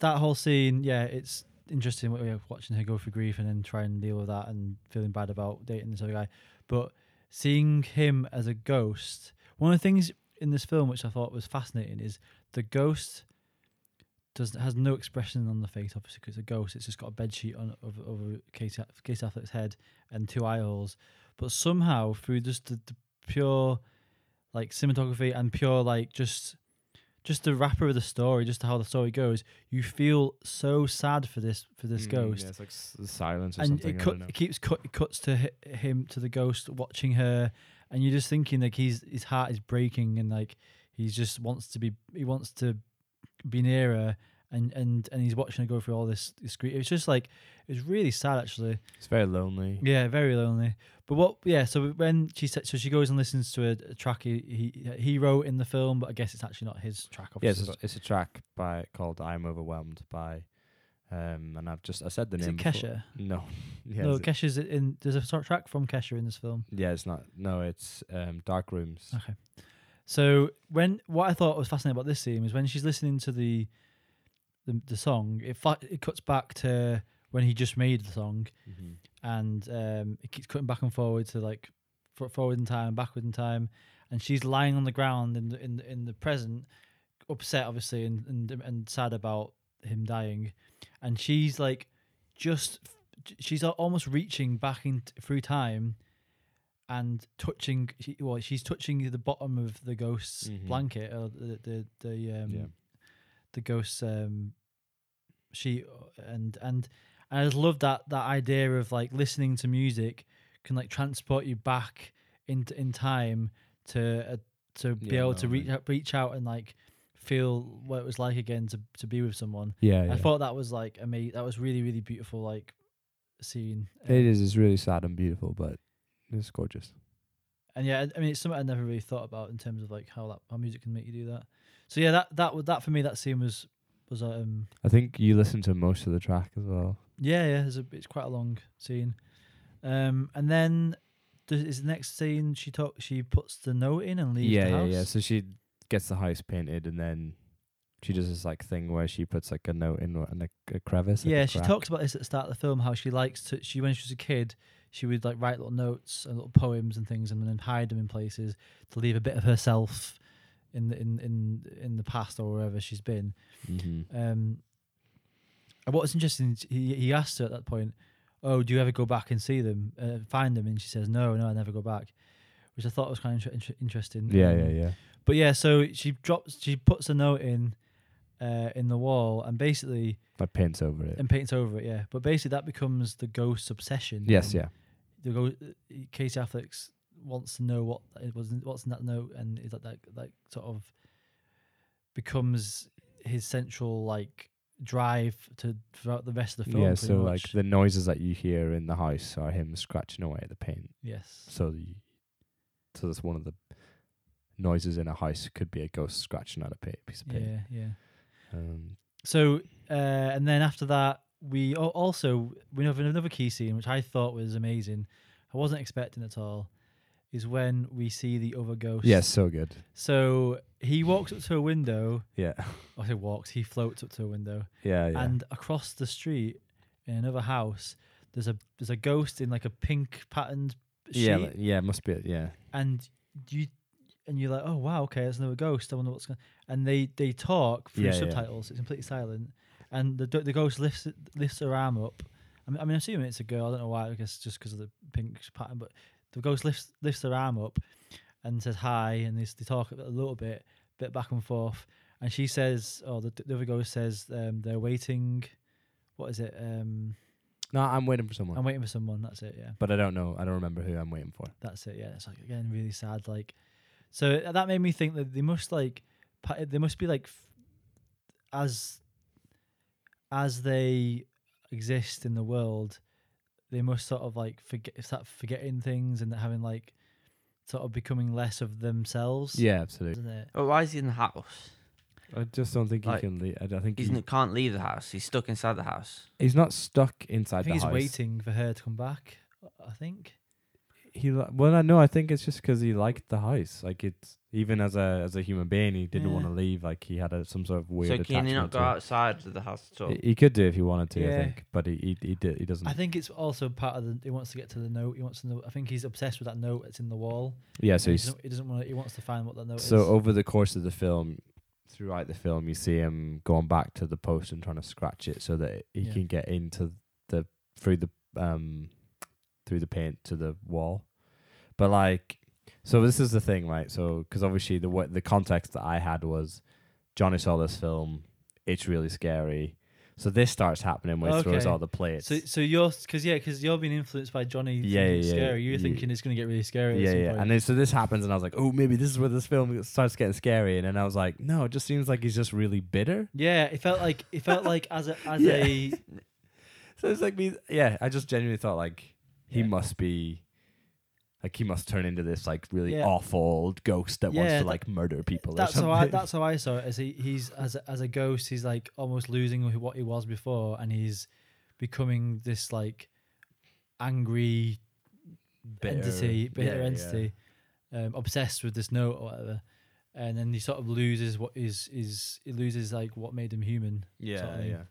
that whole scene, yeah, it's interesting wa- yeah, watching her go through grief and then try and deal with that and feeling bad about dating this other guy, but seeing him as a ghost, one of the things in this film which I thought was fascinating is the ghost does has no expression on the face, obviously, because it's a ghost. It's just got a bed sheet on over, over Casey, Casey Affleck's head and two eye holes. But somehow, through just the, the pure like cinematography and pure like just just the wrapper of the story, just how the story goes, you feel so sad for this for this Mm, ghost. yeah, it's like s- silence or and something it, cut, it keeps cut it cuts to hi- him to the ghost watching her and you're just thinking like he's his heart is breaking and like he just wants to be he wants to be near her and and and he's watching her go through all this, this grief. It's just like it was really sad actually. it's very lonely Yeah, very lonely. But what? Yeah. So when she said, so she goes and listens to a, a track he, he he wrote in the film, but I guess it's actually not his track. Yeah, Obviously, it's a, it's a track by called "I'm Overwhelmed" by, um, and I've just I said the is name. it. Kesha? No, yeah, no, is it- in. There's a track from Kesha in this film. yeah, it's not. No, it's um, "Dark Rooms." Okay. So when what I thought was fascinating about this scene was when she's listening to the the, the song, it fa- it cuts back to when he just made the song, Mhm. and um, it keeps cutting back and forward to like forward in time, backward in time, and she's lying on the ground in the in the, in the present, upset obviously and, and and sad about him dying, and she's like just she's almost reaching back in through time. And touching, she, well, she's touching the bottom of the ghost's Mhm. blanket, or the the the um, Yeah. the ghost's um, sheet, and and and I just love that that idea of like listening to music can like transport you back in in time to uh, to be Yeah, able no, to reach mean- out, reach out and like feel what it was like again to to be with someone. Yeah, yeah. I thought that was like amazing. That was really really beautiful like scene. it Um, is. It's really sad and beautiful, but it's gorgeous. and yeah, I- I mean it's something I never really thought about in terms of like how that how music can make you do that. So yeah, that that would that for me that scene was was um I think you listen to most of the track as well. Yeah, yeah, it's, a, it's quite a long scene. Um, and then the, is the next scene she talk she puts the note in and leaves yeah, the yeah, house. yeah. So she gets the house painted, and then she does this like thing where she puts like a note in and a, a crevice. like a yeah, she talks about this at the start of the film how she likes to. She when she was a kid, she would like write little notes and little poems and things, and then hide them in places to leave a bit of herself in the, in in in the past or wherever she's been. Mhm. Um, and what was interesting, he he asked her at that point, "Oh, do you ever go back and see them, uh, find them?" And she says, "No, no, I never go back," which I thought was kind of inter- inter- interesting. Yeah, Um, yeah, yeah. But yeah, so she drops, she puts a note in, uh, in the wall, and basically Like paints over it. and paints over it. Yeah, but basically that becomes the ghost's obsession. yes, yeah. The ghost, Casey Affleck wants to know what it was, what's in that note, and is that like like sort of becomes his central like drive to throughout the rest of the film. Yeah, so much. like the noises that you hear in the house are him scratching away at the paint. yes, So the so that's one of the noises in a house could be a ghost scratching at a piece of paint. yeah, yeah. Um, So uh, and then after that, we al- also we have another key scene which I thought was amazing. I wasn't expecting at all. Is when we see the other ghost. yeah, so good. So he walks up to a window. Yeah, I say walks. He floats up to a window, yeah, yeah. and across the street in another house, there's a there's a ghost in like a pink patterned sheet, yeah, like- yeah, must be. it, Yeah, and you and you're like, oh wow, okay, that's another ghost. I wonder what's going. And they they talk through Yeah, yeah. subtitles. It's completely silent, and the the ghost lifts lifts her arm up. I mean, I mean, I'm assuming it's a girl. I don't know why. I guess just because of the pink pattern, but the ghost lifts lifts her arm up and says hi, and they, they talk a little bit, bit back and forth. And she says, "Oh, the, the other ghost says um, they're waiting. What is it? Um, no, I'm waiting for someone, I'm waiting for someone. That's it. Yeah, but I don't know. I don't remember who I'm waiting for. that's it. Yeah, it's like again really sad. Like, so that made me think that they must like, they must be like, f- as as they exist in the world, they must sort of like forget start forgetting things and having like sort of becoming less of themselves. Yeah, absolutely. Isn't it? But why is he in the house? I just don't think Like, he can leave. I don't think He he, can't leave the house. He's stuck inside the house. he's not stuck I inside think the he's house. waiting for her to come back. I think. He li- well, I know. I think it's just because he liked the house. Like it's even as a as a human being, he didn't want to leave. Like he had a, some sort of weird so can he attachment not go it. outside of the house at all? He- He could do if he wanted to, I think, but he he he, did, he doesn't. I think it's also part of the. He wants to get to the note. He wants to know. I think he's obsessed with that note that's in the wall. yeah, and so he doesn't, he doesn't want. He wants to find what that note so is. So over the course of the film, throughout the film, you see him going back to the post and trying to scratch it so that he Yeah. can get into the through the um through the paint to the wall. But like, so this is the thing, right? So because obviously the what the context that I had was Jonny saw this film. It's really scary. So this starts happening where he throws Okay. all the plates. So, so you're because yeah, because you're being influenced by Jonny. Yeah, yeah, scary. You're yeah. thinking it's going to get really scary. yeah, yeah. point. And then so this happens, and I was like, oh, maybe this is where this film starts getting scary. And then I was like, no, it just seems like he's just really bitter. yeah, it felt like it felt like as a as Yeah. a So it's like me. Yeah, I just genuinely thought like he Yeah. must be. Like he must turn into this like really Yeah. awful ghost that wants Yeah, to that- like murder people. that's how I that's how I saw it. As he, he's as a, as a ghost, he's like almost losing what he was before, and he's becoming this like angry Bitter. entity, bitter Yeah, entity, um, obsessed with this note or whatever. And then he sort of loses what is is he loses like what made him human. Yeah, sort of yeah.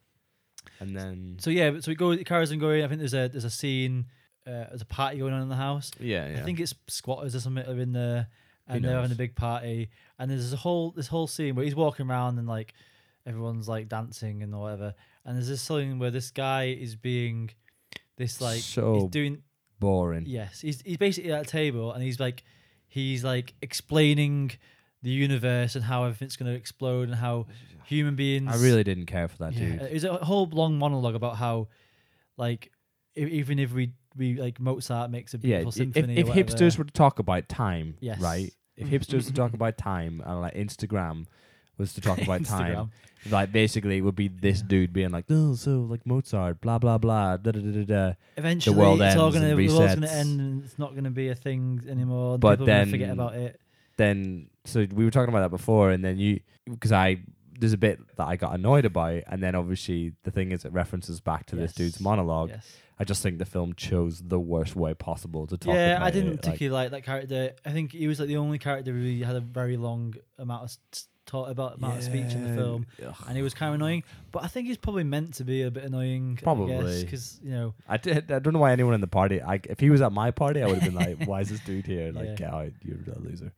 And then So yeah, so it goes, it carries on going. I think there's a there's a scene, uh, there's a party going on in the house. yeah, yeah. I think it's squatters or something are in there, and they're having a big party. And there's a whole this whole scene where he's walking around and like everyone's like dancing and whatever. And there's this scene where this guy is being this like he's So doing boring. yes he's he's basically at a table and he's like he's like explaining the universe and how everything's going to explode and how human beings I really didn't care for that dude. it was a whole long monologue about how, like, e- even if we we like Mozart makes a yeah, beautiful if, symphony. if or hipsters were to talk about time, Yes. right? If hipsters were to talk about time and like Instagram was to talk about time, like basically it would be this Yeah. dude being like, oh, so like Mozart, blah blah blah, da da da da da. eventually world it's all ends gonna and the world's gonna end and it's not gonna be a thing anymore. But people gonna forget about it. Then so we were talking about that before, and then you because I there's a bit that I got annoyed about, and then obviously the thing is it references back to this dude's monologue. Yes. I just think the film chose the worst way possible to talk. Yeah, I didn't it. Particularly like that character. I think he was like the only character who really had a very long amount of talk about amount of speech in the film, ugh. and he was kind of annoying. But I think he's probably meant to be a bit annoying. Probably. because you know I did. I don't know why anyone in the party. I, if he was at my party, I would have been like, "Why is this dude here? Like, Yeah. get out! You're a loser."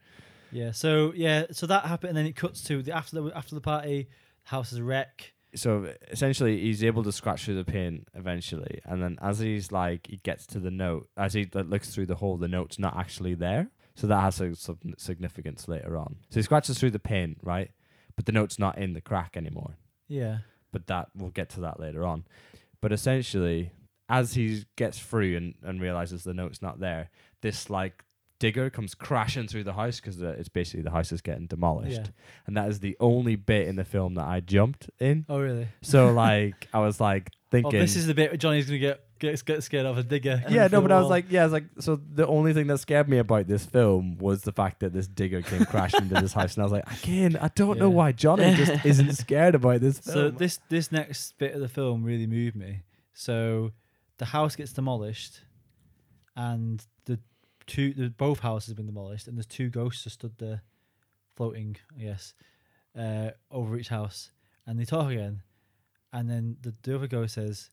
Yeah. So yeah. So that happened, and then it cuts to the after the after the party. House is a wreck. So essentially, he's able to scratch through the paint eventually, and then as he's like, he gets to the note. As he like, looks through the hole, the note's not actually there. So that has a, some significance later on. So he scratches through the paint, right? But the note's not in the crack anymore. Yeah. but that we'll get to that later on. But essentially, as he gets through and, and realizes the note's not there, this like digger comes crashing through the house because it's basically the house is getting demolished, Yeah. and that is the only bit in the film that I jumped in. Oh really? So like I was like Oh, thinking, this is the bit where Jonny's gonna get get, get scared of a digger. yeah, no, but I was like, yeah, I was like, so the only thing that scared me about this film was the fact that this digger came crashing into this house, and I was like, again, I don't know why Jonny just isn't scared about this film. So this this next bit of the film really moved me. So the house gets demolished, and two the both houses have been demolished, and there's two ghosts just stood there, floating. I guess, uh, over each house, and they talk again, and then the, the other ghost says,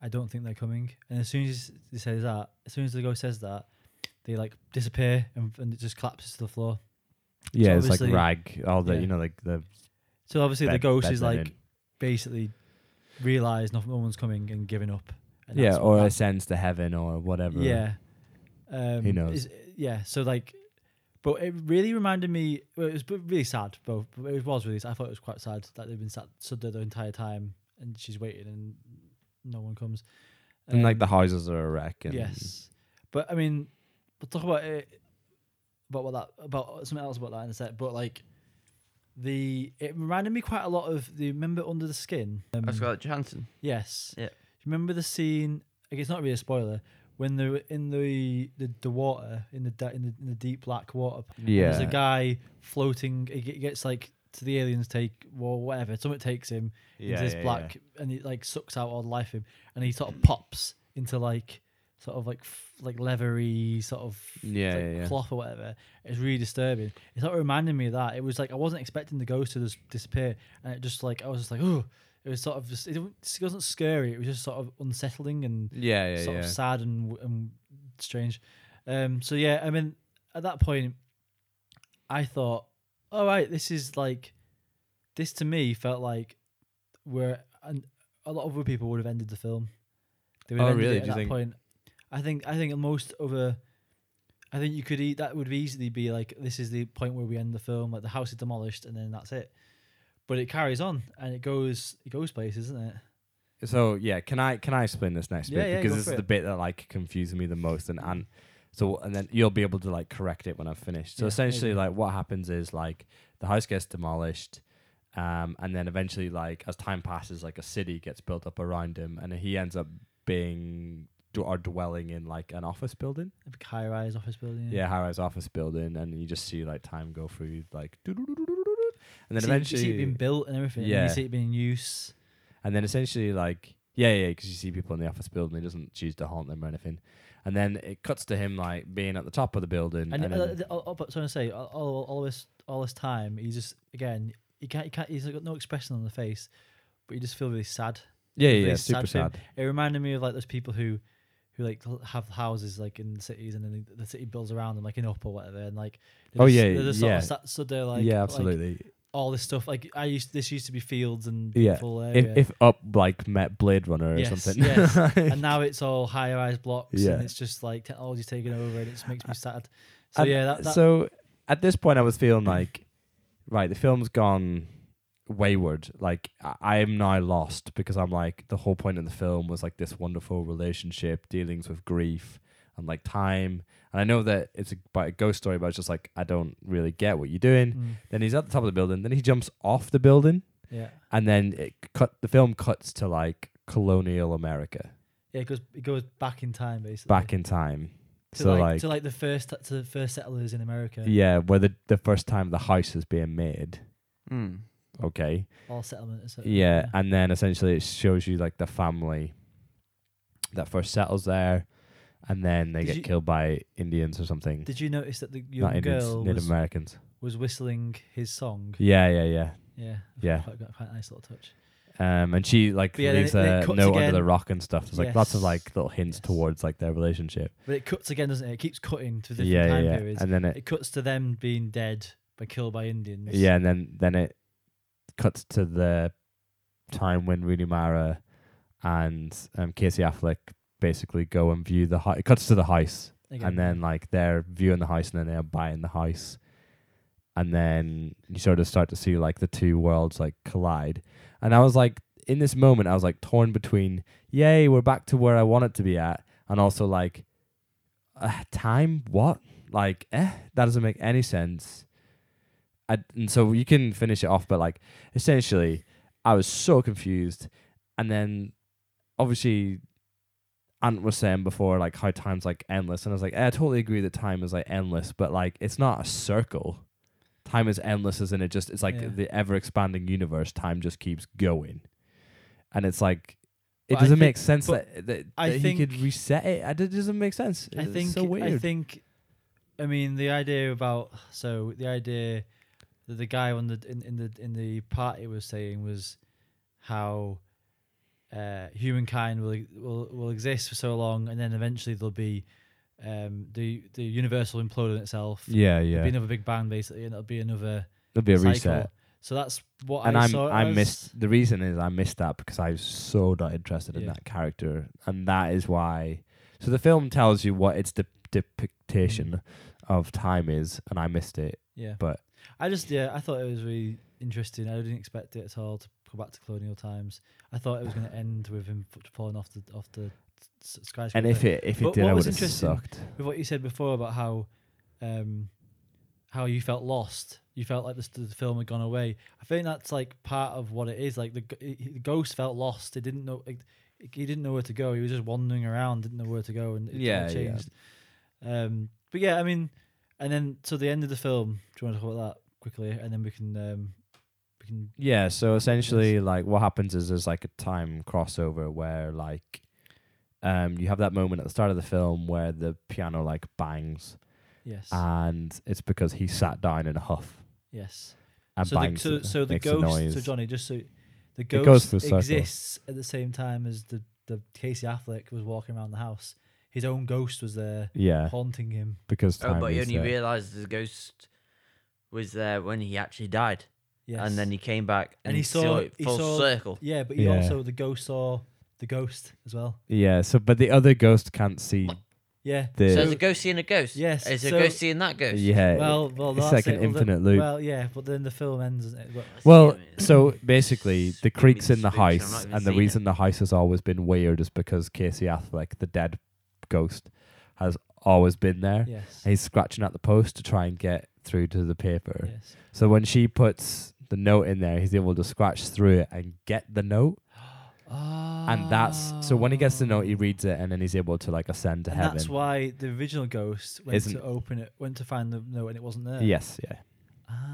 "I don't think they're coming." And as soon as he says that, as soon as the ghost says that, they like disappear and, and it just collapses to the floor. yeah, so it's like rag, all the yeah. you know, like the So obviously the ghost is like linen. basically realised no, no one's coming and giving up. And yeah, or ascends to heaven or whatever. yeah. Um, Who knows? is- yeah, so like, but it really reminded me. Well, it was really sad. Both but it was really. Sad. I thought it was quite sad that they've been sat stood there the entire time and she's waiting and no one comes. and like Um, the houses are a wreck. And Yes, but I mean, we'll talk about it about what that about something else about that in a sec. But like, the it reminded me quite a lot of the remember Under the Skin. Um, Oh, Scarlett Johansson. Yes. Yeah. Remember the scene? Like, it's not really a spoiler. When they're in the the, the water in the, da- in the in the deep black water, Yeah. there's a guy floating. He gets like to the aliens take or whatever. Something takes him yeah, into this yeah, black, and it like sucks out all the life of him, and he sort of pops into like sort of like f- like leathery sort of Yeah, like yeah, yeah. cloth or whatever. It's really disturbing. It sort of reminded me of that. It was like I wasn't expecting the ghost to just disappear, and it just like I was just like oh. It was sort of just it wasn't- scary. It was just sort of unsettling and Yeah, yeah, sort yeah. of sad and, and strange. Um, so yeah, I mean, at that point, I thought, all right, this is like, this to me felt like where and a lot of other people would have ended the film. They would have Oh, really? At that think? point, I think I think most other. I think you could eat that would easily be like this is the point where we end the film like the house is demolished and then that's it, but it carries on and it goes it goes places, isn't it? So yeah, can I can I explain this next Yeah, bit yeah, because go this for is the it. bit that like confuses me the most and and so and then you'll be able to like correct it when I've finished. So Yeah, essentially, maybe. like what happens is like the house gets demolished, um, and then eventually like as time passes, like a city gets built up around him, and he ends up being d- or dwelling in like an office building. A high rise office building. Yeah, high rise office building, and you just see like time go through like, doo-doo-doo-doo-doo-doo. And then see, eventually you see it being built and everything. Yeah, Yeah. you see it being in use. And then essentially, like, yeah, yeah, because you see people in the office building, he doesn't choose to haunt them or anything. And then it cuts to him like being at the top of the building. And, And, uh, then, all, all, but trying to say, all, all, all this all this time, he just again, he can't, he can't, he's got no expression on the face, but you just feel really sad. yeah, yeah, really yeah, sad super sad. It reminded me of like those people who, who like have houses like in cities, and then the, the city builds around them, like in up or whatever, and like Oh, just- yeah, they're just yeah. sort of sat, stood there like yeah, like, absolutely. All this stuff. Like I used, this used to be fields and Yeah. beautiful if area. if up like met Blade Runner or Yes, something. yes. and now it's all high rise blocks, Yeah. and it's just like technology's taking over, and it just makes me uh, sad. So And yeah, that, that so at this point, I was feeling like, right, the film's gone wayward. Like I am now lost because I'm like the whole point of the film was like this wonderful relationship, dealings with grief and like time. And I know that it's about a ghost story, but it's just like I don't really get what you're doing. Mm, Then he's at the top of the building. Then he jumps off the building, yeah. and then it cut. The film cuts to like colonial America, Yeah, it goes it goes back in time basically. back in time. to so like, like, to like the first to the first settlers in America. yeah, where the the first time the house is being made. Mm. Okay. All settlement. et cetera, Yeah, and then essentially it shows you like the family that first settles there, and then they Did get you- killed by Indians or something. Did you notice that the Not young Indians, girl Native was, Americans. was whistling his song? Yeah, yeah, yeah. Yeah. Yeah. Quite, quite, a nice little touch. Um, and she like But yeah, then leaves it- then it a cuts note under again. the rock and stuff. There's like lots of Yes. like little hints Yes. towards like their relationship. But it cuts again, doesn't it? It keeps cutting to different Yeah, yeah, time yeah. periods. And then it, It cuts to them being dead by killed by Indians. yeah, and then then it cuts to the time when Rooney Mara and um, Casey Affleck basically go and view the house. It cuts to the house Again. and then like they're viewing the house and then they're buying the house and then you sort of start to see like the two worlds like collide. And i was like in this moment i was like torn between yay we're back to where i want it to be at and also like uh, time? What? Like eh that doesn't make any sense. I, and so you can finish it off but like essentially i was so confused. And then obviously Ant was saying before, like how time's like endless, and I was like, eh, I totally agree that time is like endless, but like it's not a circle. Time is endless, as in it just it's like Yeah. the ever expanding universe. Time just keeps going, and it's like it But doesn't make sense that, that, I that he could reset it. It doesn't make sense. I It's think so weird. I think I mean the idea about so the idea that the guy on the in, in the in the party was saying was how uh, humankind will will will exist for so long and then eventually there'll be um, the the universe will implode on itself. yeah, There'll yeah. be another big bang basically, and it'll be another There'll be a cycle. reset. So that's what and I it I missed the reason is I missed that because I was so not interested in Yeah. that character, and that is why. So the film tells you what its de- depiction of time is, and I missed it. Yeah, but- I just yeah, I thought it was really interesting. I didn't expect it at all to go back to colonial times. I thought it was going to end with him falling off the off the skyscraper. And if it if it But did, I was would have sucked. with what you said before about how um how you felt lost. You felt like the, the film had gone away. I think that's like part of what it is. Like the, the ghost felt lost. He didn't know. Like, he didn't know where to go. He was just wandering around, didn't know where to go, and it Yeah, all yeah. changed. Um, but yeah, I mean, and then so the end of the film. Do you want to talk about that quickly, and then we can um, we can Yeah, so essentially, like what happens is there's like a time crossover where like, um, you have that moment at the start of the film where the piano like bangs, yes and it's because he sat down in a huff yes. and so the, so, so the ghost. noise. So Jonny, just so the ghost through a circle. exists at the same time as the the Casey Affleck was walking around the house. His own ghost was there yeah, haunting him. because Oh, but he only there. realised the ghost was there when he actually died, Yes. and then he came back And and, he he saw- saw it he full saw- circle. yeah, but he Yeah. also the ghost saw the ghost as well. yeah. So, but the other ghost can't see Yeah. the. So there's a ghost seeing a ghost. Yes, Is a ghost seeing that ghost? yeah, Well, well, it's that's like an it. Well, the- infinite loop. Well, yeah, but then the film ends. Isn't it? But Well, what you mean. so basically, the giving me creaks the in the spooks, I'm house, even and the seeing it. reason the house has always been weird is because Casey Affleck, the dead ghost, has always been there. yes. And he's scratching at the post to try and get through to the paper. yes. So when she puts the note in there, he's able to scratch through it and get the note. And that's so when he gets the note, he reads it, and then he's able to like ascend to And heaven. that's why the original ghost went Isn't- to open it, went to find the note, and it wasn't there. Yes, yeah.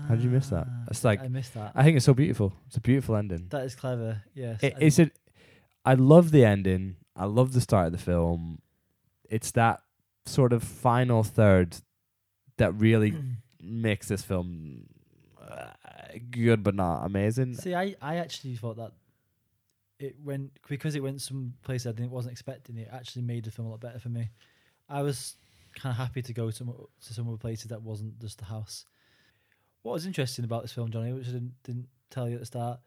How did you miss that? Ah, It's like- I missed that. I think it's so beautiful. It's a beautiful ending. that is clever. Yes. It, I it's it. I love the ending. I love the start of the film. It's that sort of final third that really makes this film good, but not amazing. See, I, I actually thought that it went because it went some place I didn't wasn't expecting. It actually made the film a lot better for me. I was kind of happy to go to mo- to some other places that wasn't just the house. What was interesting about this film, Jonny, which I didn't, didn't tell you at the start,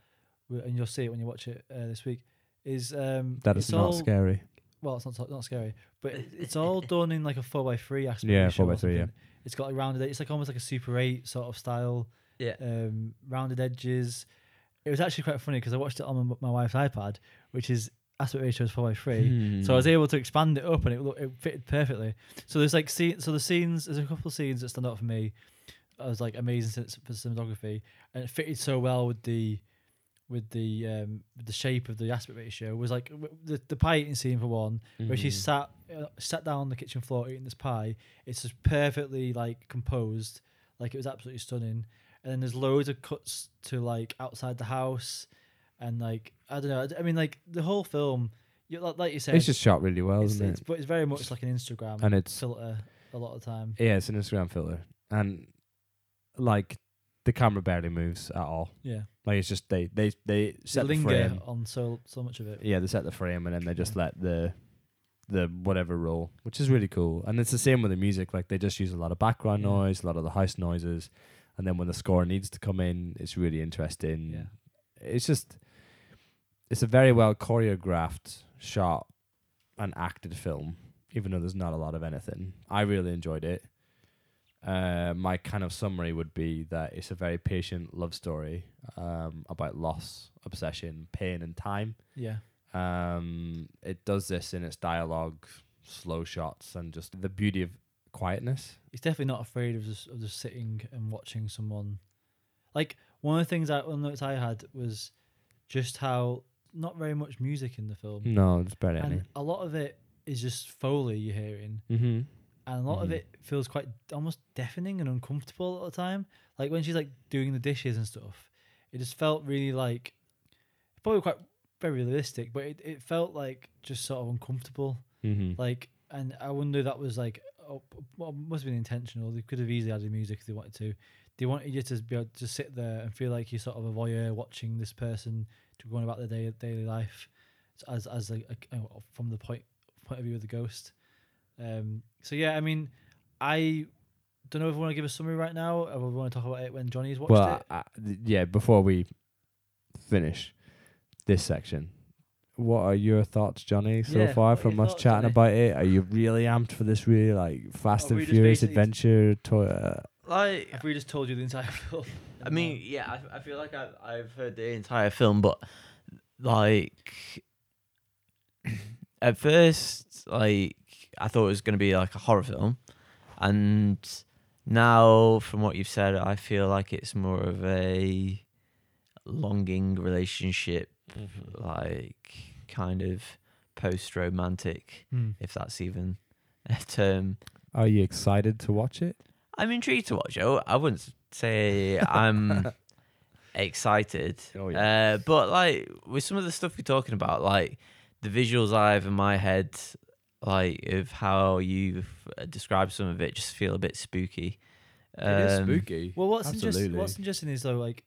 and you'll see it when you watch it uh, this week, is um, That is it's not all, scary. Well, it's not not scary, but it- it's all done in like a four x three aspect. Yeah, 4 or by 3, yeah. It's got like rounded. It's like almost like a Super Eight sort of style Yeah. um, rounded edges. It was actually quite funny because I watched it on my, my wife's iPad, which is aspect ratio is four by three. So I was Hmm. able to expand it up, and it it fitted perfectly. So there's like scene, so the scenes, there's a couple of scenes that stand out for me. I was like amazing for cinematography, and it fitted so well with the with the um with the shape of the aspect ratio. Was like the the pie eating scene for one, where she Mhm. sat uh, sat down on the kitchen floor eating this pie. It's just perfectly like composed, like it was absolutely stunning. And then there's loads of cuts to like outside the house, and like I don't know. I mean, like the whole film, you, like, like you said, It's just shot really well, it's, isn't it's, it? but it's very much like an Instagram And it's filter a lot of the time. yeah, it's an Instagram filter, and like the camera barely moves at all. Yeah, Like it's just they they they they set the frame. on so so much of it. Yeah, they set the frame and then they just Yeah. let the the whatever roll, which is really cool. And it's the same with the music. Like they just use a lot of background Yeah. noise, a lot of the house noises, and then when the score needs to come in, it's really interesting. Yeah. It's just it's a very well choreographed, shot, and acted film. Even though there's not a lot of anything, I really enjoyed it. Uh, my kind of summary would be that it's a very patient love story um, about loss, obsession, pain, and time. Yeah, Um, it does this in its dialogue, slow shots, and just the beauty of quietness. He's definitely not afraid of just of just sitting and watching someone. Like one of the things I one notes I had was just how not very much music in the film, No, it's barely any. a lot of it is just foley you're hearing, Mm-hmm. and a lot of Mhm. it feels quite almost deafening and uncomfortable all the time. Like when she's like doing the dishes and stuff, it just felt really like probably quite very realistic, but it, it felt like just sort of uncomfortable. Mm-hmm. Like, and I wonder that was like, oh, well, must have been intentional. They could have easily added music if they wanted to. They wanted you to be able to just sit there and feel like you're sort of a voyeur watching this person to going about their day, daily life, as as a, a- from the point point of view of the ghost. Um, so yeah, I mean, I don't know if we want to give a summary right now, or we want to talk about it when Jonny's watched well, it. Th- yeah. Before we finish this section, what are your thoughts, Jonny, so Yeah, far what are from your us thoughts, chatting Jonny? about it? Are you really amped for this? Really like Fast Are we and just Furious basically- adventure? To- uh, Like, If we just told you the entire film, I mean, yeah, I, I feel like I've, I've heard the entire film, but like at first, like I thought it was going to be like a horror film, and now, from what you've said, I feel like it's more of a longing relationship, like kind of post romantic, Hmm. if that's even a term. Are you excited to watch it? I'm intrigued to watch it. I wouldn't say I'm excited. Oh, yeah. Uh, but like with some of the stuff you're talking about, like the visuals I have in my head, like of how you've uh, described some of it, just feel a bit spooky. it is Um, spooky. Well, what's interesting, Absolutely. what's interesting is though, like,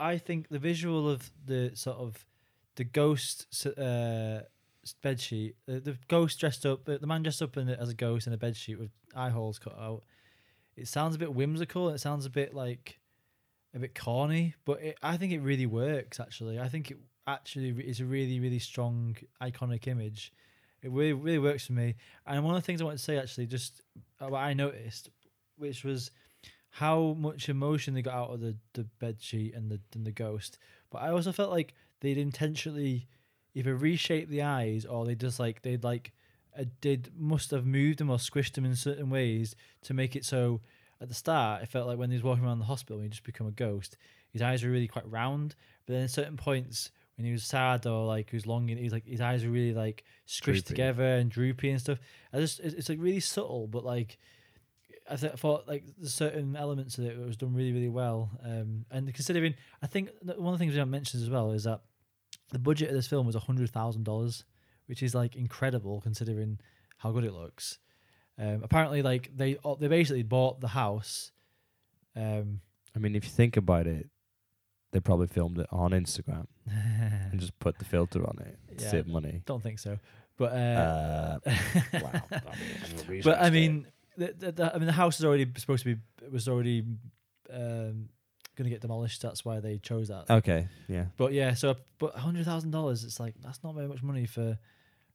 I think the visual of the sort of the ghost uh, bed sheet, uh, the ghost dressed up, the, the man dressed up in as a ghost in a bed sheet with eye holes cut out. It sounds a bit whimsical. It sounds a bit like a bit corny, but it, I think it really works. Actually, I think it actually is a really, really strong, iconic image. It really, really works for me. And one of the things I want to say, actually, just uh, what I noticed, which was how much emotion they got out of the, the bed sheet and the and the ghost. But I also felt like they'd intentionally either reshape the eyes or they just like they'd like uh, did must have moved them or squished them in certain ways to make it so at the start it felt like when he was walking around the hospital he just become a ghost. His eyes were really quite round but then at certain points when he was sad or like he was longing he's like his eyes were really like squished Droopy. together and droopy and stuff. I just it's, it's like really subtle but like I th- thought like there's certain elements of it that was done really really well. Um and considering i think one of the things we haven't mentioned as well is that the budget of this film was a hundred thousand dollars which is like incredible considering how good it looks um apparently like they uh, they basically bought the house um I mean, if you think about it, they probably filmed it on Instagram and just put the filter on it to Yeah. save money. don't think so but uh, Uh, wow. but I mean, the, the, the, I mean, the house is already supposed to be was already um, going to get demolished. That's why they chose that. okay, yeah. But yeah, so but hundred thousand dollars, it's like that's not very much money for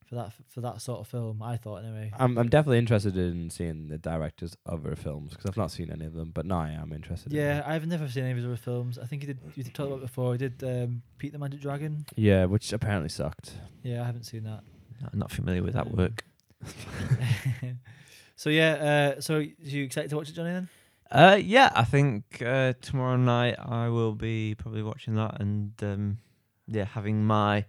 for that for that sort of film. I thought anyway. I'm I'm definitely interested in seeing the director's other films because I've not seen any of them. But now I am interested. in Yeah, them. I've never seen any of his other films. I think he did. You talked about it before. He did um, Pete the Magic Dragon. yeah, which apparently sucked. Yeah, I haven't seen that. I'm not familiar with that work. so yeah, uh, so you excited to watch it, Jonny? Then Uh, yeah, I think uh, tomorrow night I will be probably watching that and um, yeah, having my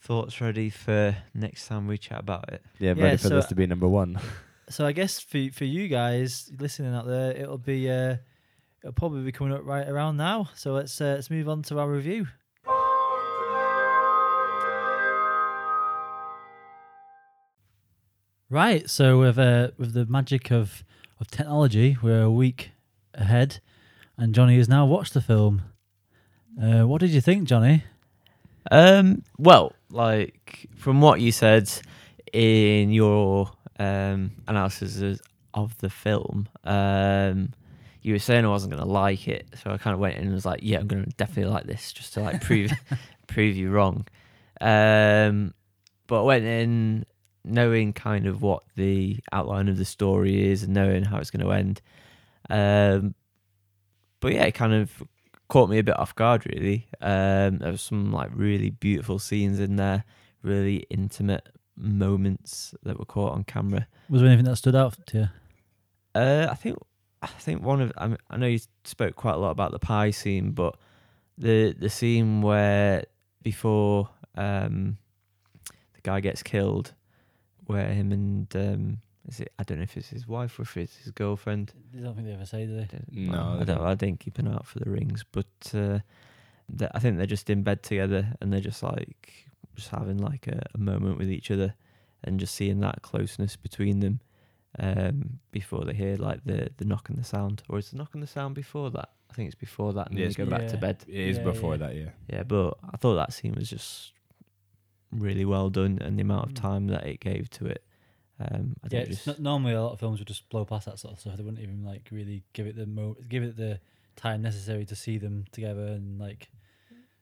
thoughts ready for next time we chat about it. Yeah, Yeah, ready for so- this to be number one. so I guess for for you guys listening out there, it'll be uh, it'll probably be coming up right around now. So let's uh, let's move on to our review. Right, so with uh, with the magic of of technology, we're a week ahead, and Jonny has now watched the film. Uh, what did you think, Jonny? Um, well, like from what you said in your um, analysis of- the film, um, you were saying I wasn't going to like it, so I kind of went in and was like, "Yeah, I'm going to definitely like this," just to like prove prove you wrong. Um, but I went in knowing kind of what the outline of the story is and knowing how it's going to end. Um, but yeah, it kind of caught me a bit off guard really. Um, there was some like really beautiful scenes in there, really intimate moments that were caught on camera. Was there anything that stood out to you? Uh, I think I think one of I, mean, I know you spoke quite a lot about the pie scene, but the the scene where before um, the guy gets killed, where him and um, is it I don't know if it's his wife or if it's his girlfriend. I don't think they ever say, do they? No, I don't. don't. I didn't keep an eye out for the rings, but uh, I think they're just in bed together and they're just like just having like a, a moment with each other and just seeing that closeness between them um, before they hear like the the knock and the sound, or is the knock and the sound before that? I think it's before that, and then Yes, they go back to bed. It is Yeah, before yeah. that, yeah. Yeah, but I thought that scene was just really well done, and the amount of Mm. time that it gave to it. Um, I Yeah, it's just not, normally a lot of films would just blow past that sort of stuff. They wouldn't even like really give it the mo- give it the time necessary to see them together and like.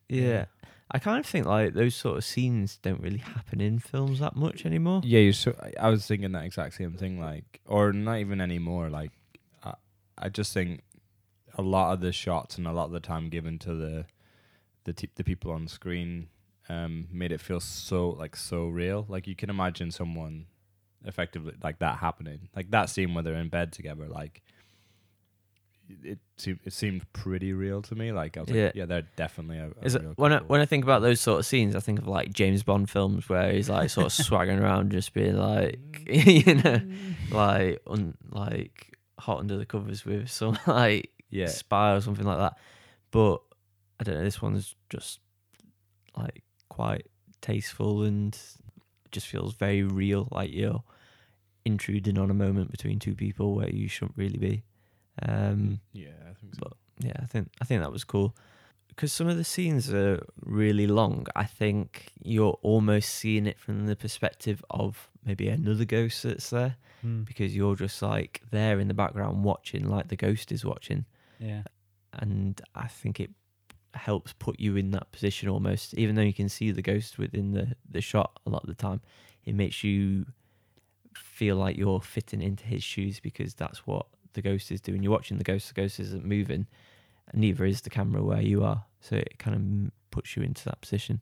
yeah. I kind of think like those sort of scenes don't really happen in films that much anymore. Yeah, you're so. I- I was thinking that exact same thing, like, or not even anymore. Like, I, I just think a lot of the shots and a lot of the time given to the the t- the people on screen um, made it feel so like so real. Like you can imagine someone effectively like that happening, like that scene where they're in bed together. Like it seemed it seemed pretty real to me. Like I was Yeah. like, yeah, they're definitely a, a Is it, when I, when I think about those sort of scenes, I think of like James Bond films where he's like sort of swaggering around, just being like, mm. you know, like un, like hot under the covers with some like yeah, spy or something like that. But I don't know. This one's just like quite tasteful and just feels very real. Like you're intruding on a moment between two people where you shouldn't really be. Um, yeah, I think so. but yeah, I think I think that was cool because some of the scenes are really long. I think you're almost seeing it from the perspective of maybe another ghost that's there Hmm. because you're just like there in the background watching, like the ghost is watching, Yeah. and I think it helps put you in that position almost. Even though you can see the ghost within the the shot a lot of the time, it makes you feel like you're fitting into his shoes because that's what the ghost is doing. You're watching the ghost, the ghost isn't moving, and neither is the camera where you are. So it kind of puts you into that position.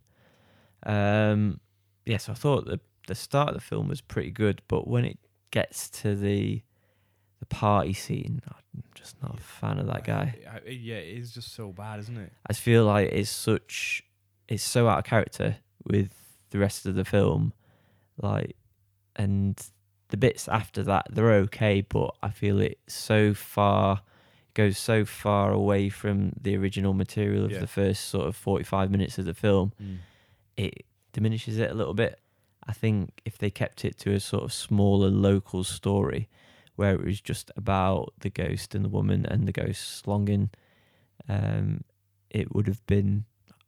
Um, yeah, so I thought the the start of the film was pretty good, but when it gets to the the party scene, I'm just not a fan of that guy. I- I- yeah, it is just so bad, isn't it? I feel like it's such it's so out of character with the rest of the film, like, and the bits after that they're okay, but I feel it so far goes so far away from the original material of Yeah. the first sort of forty five minutes of the film, it diminishes it a little bit. I think if they kept it to a sort of smaller local story where it was just about the ghost and the woman and the ghost's longing, um, it would have been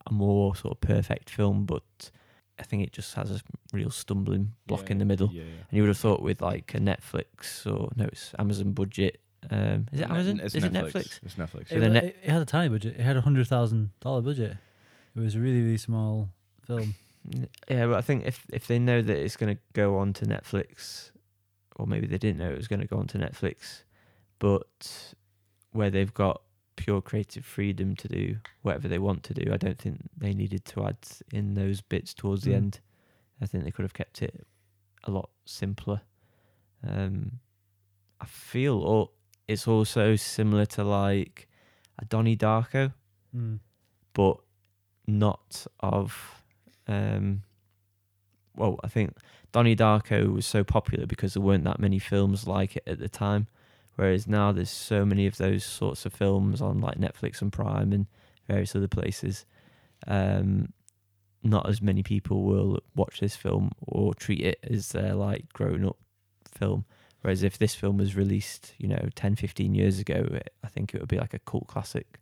a more sort of perfect film. But I think it just has a real stumbling block in the middle. Yeah, And you would have thought with like a Netflix or no, it's Amazon budget. Um, is it Amazon? It's is it Netflix. Netflix? It's Netflix. So It, the it, it had a tiny budget. It had a hundred thousand dollar budget. It was a really really small film. Yeah, but I think if if they know that it's going to go on to Netflix, or maybe they didn't know it was going to go on to Netflix, but where they've got pure creative freedom to do whatever they want to do, I don't think they needed to add in those bits towards the Mm. end. I think they could have kept it a lot simpler. Um, I feel al- it's also similar to like a Donnie Darko Mm. but not of um well i think donnie darko was so popular because there weren't that many films like it at the time whereas now there's so many of those sorts of films on like netflix and prime and various other places um not as many people will watch this film or treat it as their like grown up film whereas if this film was released you know 10 15 years ago it, i think it would be like a cult classic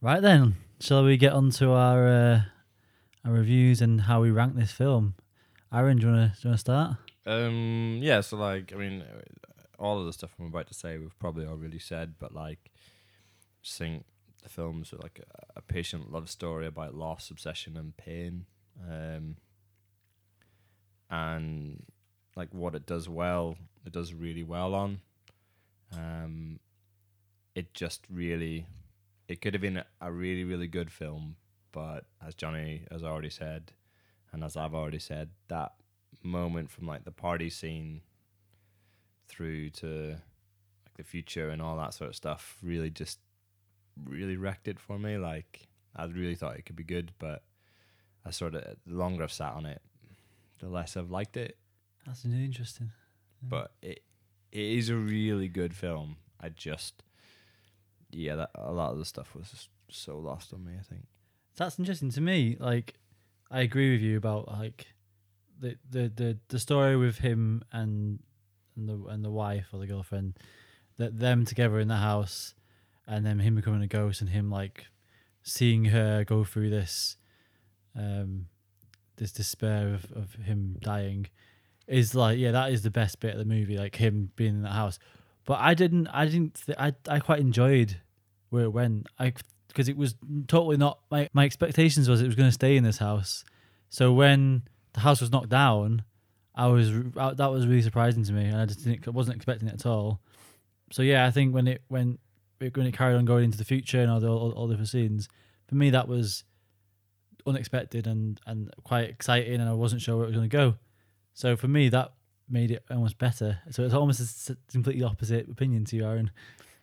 Right then, shall we get on to our uh, our reviews and how we rank this film? Aaron, do you wanna do you wanna start? Um, yeah, so like, I mean, all of the stuff I'm about to say we've probably already said, but like, just think the film's like a, a patient love story about loss, obsession, and pain. Um, and like what it does well, it does really well on. Um, it just really, it could have been a, a really, really good film, but as Jonny has already said, and as I've already said, that moment from like the party scene through to like the future and all that sort of stuff really just really wrecked it for me. Like I really thought it could be good, but I sort of the longer I've sat on it, the less I've liked it. That's really interesting. Yeah. But it it is a really good film. I just yeah, that a lot of the stuff was just so lost on me. I think. That's interesting to me. Like, I agree with you about like the the the, the story with him and and the and the wife or the girlfriend, that them together in the house, and then him becoming a ghost and him like seeing her go through this, um, this despair of of him dying, is like yeah that is the best bit of the movie. Like him being in that house. But I didn't. I didn't. Th- I I quite enjoyed where it went. I because it was totally not my my expectations was it was going to stay in this house. So when the house was knocked down, I was I, that was really surprising to me, and I just didn't I wasn't expecting it at all. So yeah, I think when it when it, when it carried on going into the future and all the all, all the scenes, for me that was unexpected and and quite exciting, and I wasn't sure where it was going to go. So for me, that made it almost better. So it's almost a completely opposite opinion to you, Aaron.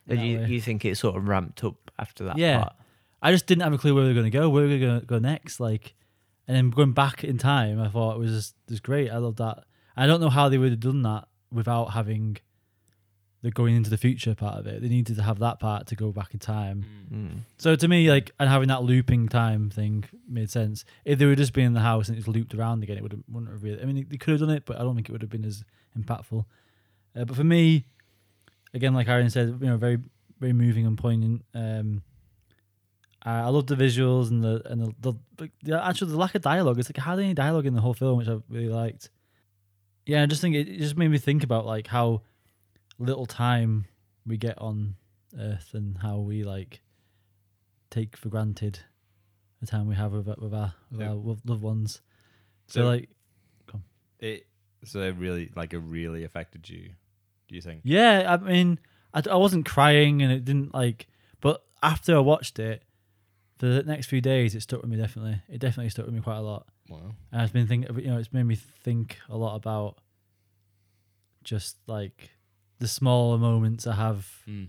And you, way. you think it sort of ramped up after that Yeah. part? I just didn't have a clue where we were going to go. Where we were going to go next, like, and then going back in time, I thought it was just, it was great. I love that. I don't know how they would have done that without having the going into the future part of it. They needed to have that part to go back in time. Mm. So to me, like, and having that looping time thing made sense. If they were just being in the house and it's looped around again, it would wouldn't have really. I mean, they could have done it, but I don't think it would have been as impactful. Uh, but for me, again, like Aaron said, you know, very very moving and poignant. Um, I, I love the visuals and the and the, the, the, the actual the lack of dialogue. It's like hardly any dialogue in the whole film, which I really liked. Yeah, I just think it, it just made me think about like how little time we get on Earth and how we like take for granted the time we have with, with our with Yeah. our loved ones. So, So- like, It so it really like it really affected you. Do you think? yeah, I mean, I, I wasn't crying and it didn't like, but after I watched it, for the next few days, it stuck with me. Definitely, it definitely stuck with me quite a lot. Wow. And I've been thinking, you know, it's made me think a lot about just like the smaller moments I have Mm.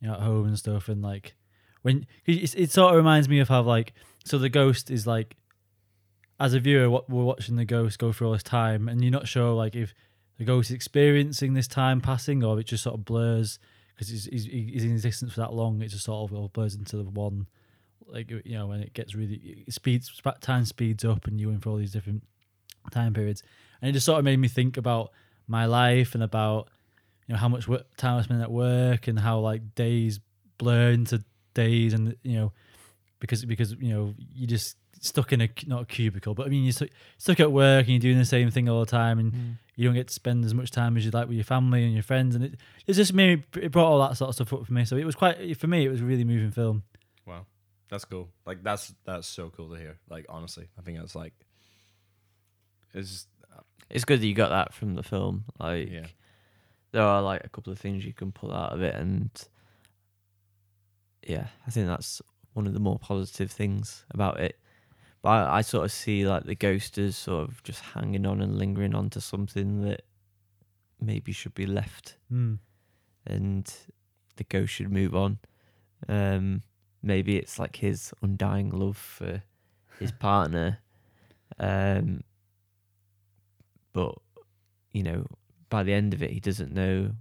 you know, at home and stuff, and like when it, it sort of reminds me of how like so the ghost is like as a viewer, what we're watching the ghost go through all this time, and you're not sure like if the ghost is experiencing this time passing or it just sort of blurs because he's, he's he's in existence for that long. It just sort of all blurs into the one, like you know, when it gets really it speeds time speeds up, and you're in for all these different time periods, and it just sort of made me think about my life and about you know how much work, time I spend at work and how like days blur into days and you know because because you know you just stuck in a not a cubicle but I mean you're stuck, stuck at work and you're doing the same thing all the time and mm. you don't get to spend as much time as you'd like with your family and your friends. And it it just made it brought all that sort of stuff up for me. So it was quite for me it was a really moving film. That's cool. Like that's that's so cool to hear. Like honestly, I think that's like it's It's good that you got that from the film. Like, yeah. there are like a couple of things you can pull out of it, and yeah, I think that's one of the more positive things about it. But I, I sort of see like the ghost as sort of just hanging on and lingering on to something that maybe should be left, mm. and the ghost should move on. Um, maybe it's like his undying love for his partner, um, but you know, by the end of it, he doesn't know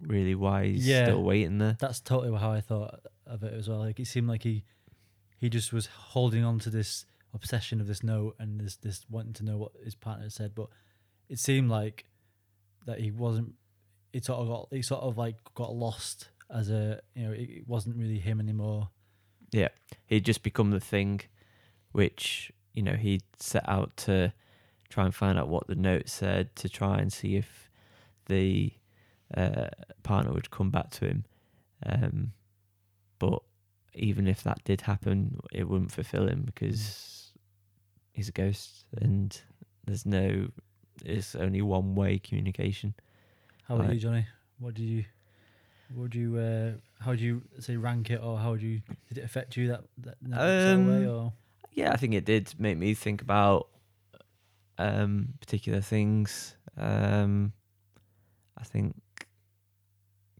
really why he's Yeah. still waiting there. that's totally how I thought of it as well like it seemed like he he just was holding on to this obsession of this note and this this wanting to know what his partner said but it seemed like that he wasn't it sort of got he sort of like got lost as a you know it, it wasn't really him anymore Yeah, he'd just become the thing, which you know he'd set out to try and find out what the note said to try and see if the uh, partner would come back to him. Um, but even if that did happen, it wouldn't fulfill him because he's a ghost and there's no, it's only one way communication. how about Right. you Jonny what did you what would you uh how would you say rank it or how would you did it affect you that that, that of way Um, or yeah, I think it did make me think about um, particular things. Um, I think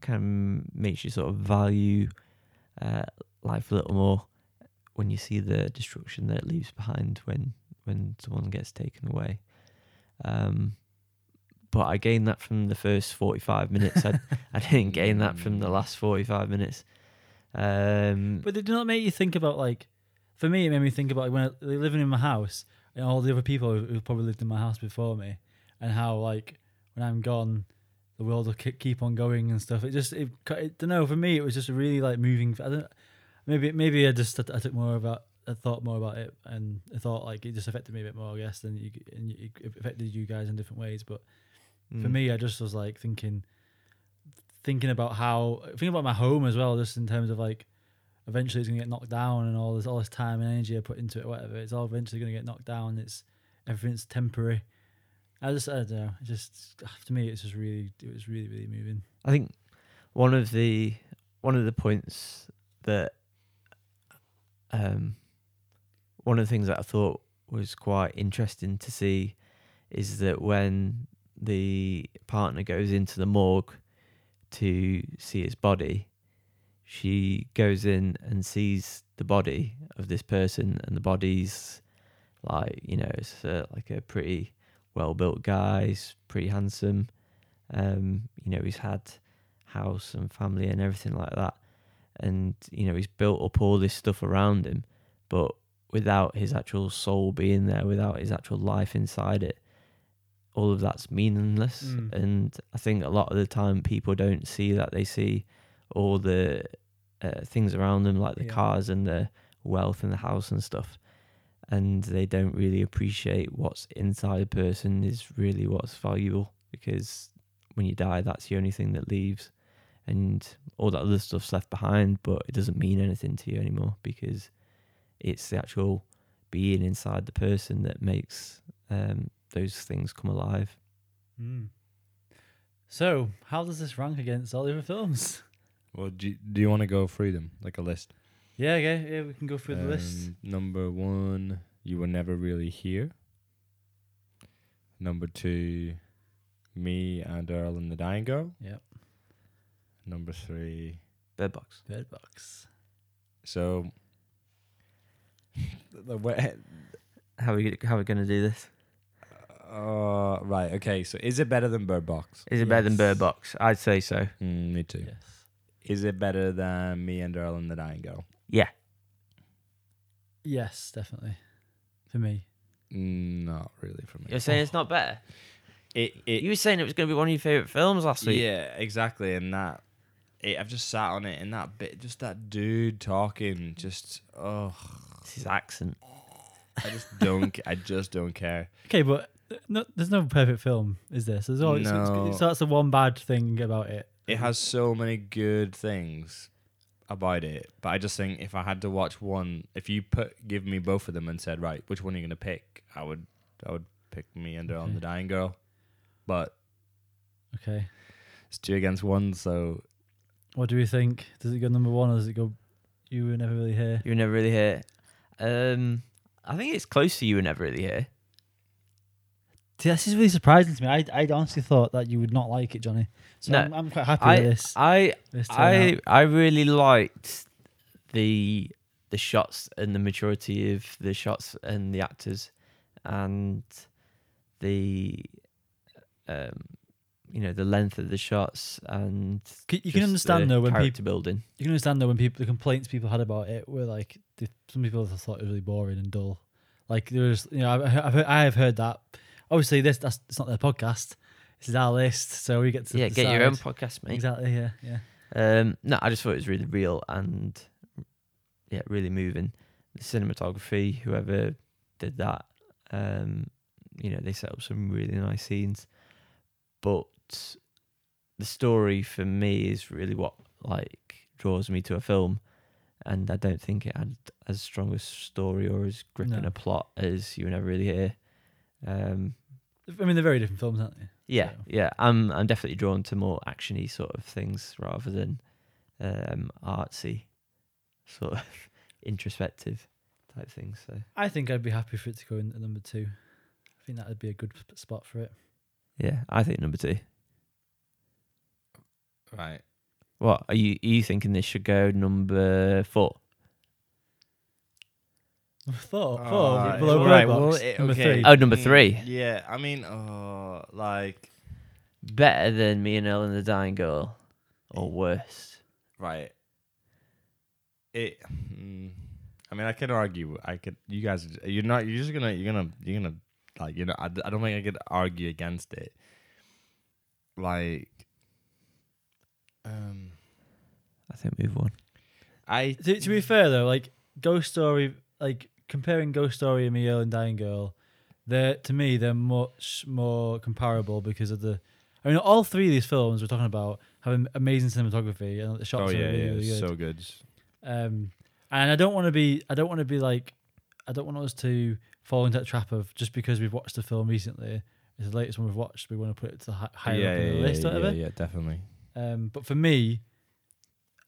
kind of makes you sort of value uh, life a little more when you see the destruction that it leaves behind when when someone gets taken away. Um, but I gained that from the first forty-five minutes. I, I didn't gain that from the last forty-five minutes. Um, But did it not make you think about like? For me, it made me think about when I, living in my house and all the other people who who probably lived in my house before me, and how like when I'm gone, the world will keep on going and stuff. It just it, it don't know. For me, it was just a really like moving. I don't maybe maybe I just I took more about I thought more about it and I thought like it just affected me a bit more. I guess than you and it affected you guys in different ways. But for mm. me, I just was like thinking, thinking about how thinking about my home as well, just in terms of like, eventually it's gonna get knocked down, and all this all this time and energy I put into it, whatever. It's all eventually gonna get knocked down. It's everything's temporary. I just I don't know. It just to me, it's just really it was really really moving. I think one of the one of the points that um one of the things that I thought was quite interesting to see is that when the partner goes into the morgue to see his body, she goes in and sees the body of this person, and the body's like you know it's uh, like a pretty well built guy, he's pretty handsome. Um, you know he's had house and family and everything like that, and you know he's built up all this stuff around him, but without his actual soul being there, without his actual life inside it, all of that's meaningless. Mm. And I think a lot of the time people don't see that. They see all the uh, things around them, like the Yeah. cars and the wealth and the house and stuff. And they don't really appreciate what's inside a person is really what's valuable because when you die, that's the only thing that leaves. And all that other stuff's left behind, but it doesn't mean anything to you anymore because it's the actual being inside the person that makes um, those things come alive. Mm. So, how does this rank against all the other films? Well, do you, do you want to go through them like a list? Yeah, okay, yeah, we can go through the list. Um, Number one, you were never really here. Number two, me and Earl and the Dying Girl. Yep, Number three, Bird Box. Bird Box. so the way, How are we how are we gonna do this? Uh, right, okay. So is it better than Bird Box? Is it better than Yes. Bird Box? I'd say so. Mm, me too. Yes. Is it better than me and Earl and the Dying Girl? Yeah. Yes, definitely. For me. Mm, Not really for me. You're saying it's not better? It, it, You were saying it was gonna be one of your favourite films last week. Yeah, exactly. And that, it, I've just sat on it, and that bit, just that dude talking, just oh, It's his accent. I just don't, I just don't care. Okay, but th- no, there's no perfect film, is there? So, there's always, it's- No. so that's the one bad thing about it. It has so many good things about it, but I just think if I had to watch one, if you put give me both of them and said, right, which one are you gonna pick? I would, I would pick me and Earl and the Dying Girl, but Okay. it's two against one, so What do we think? Does it go number one or does it go You Were Never Really Here? You were never really here. Um, I think it's close to you were never really here. See, this is really surprising to me. I I honestly thought that you would not like it, Jonny. So No, I'm, I'm quite happy I with this. I this I. I really liked the the shots and the maturity of the shots and the actors and the um you know the length of the shots and you can understand though when people building. you can understand though when people the complaints people had about it were like the, some people thought it was really boring and dull. Like there was, you know, I've, I've heard, I have heard that. Obviously, this that's it's not their podcast. This is our list, so we get to yeah, get your own podcast, mate. Exactly. Yeah. Yeah. Um, no, I just thought it was really real and yeah, really moving. The cinematography, whoever did that, um, you know, they set up some really nice scenes. But the story for me is really what like draws me to a film, and I don't think it had as strong a story or as gripping No. a plot as you never really here. Um, I mean, they're very different films, aren't they? yeah, So- yeah. I'm I'm definitely drawn to more actiony sort of things rather than um, artsy, sort of introspective type things. So I think I'd be happy for it to go in at number two. I think that would be a good spot for it. yeah, I think number two. right. What are you are you thinking this should go number four? Four, Uh, four below right, Bird well, Box, it- number okay. three. Oh, number Mm, three. Yeah, I mean, uh, like, Better than me and Ellen the Dying Girl, or worse? right. It. Mm, I mean, I could argue. I could. You guys, you're not. You're just gonna. You're gonna. You're gonna. Like, you know. I, I don't think I could argue against it. Like. Um. I think move on. I. To, to be fair though, like Ghost Story, like comparing Ghost Story and Me Earl and Dying Girl, they're to me they're much more comparable because of the. I mean, all three of these films we're talking about have amazing cinematography and the shots Oh are yeah, really, yeah. really good. So good. Um, and I don't want to be, I don't want to be like, I don't want us to fall into that trap of just because we've watched the film recently, it's the latest one we've watched, we want to put it to the hi- higher yeah, up in yeah, the yeah, list or yeah, whatever. yeah, definitely. Um, but for me,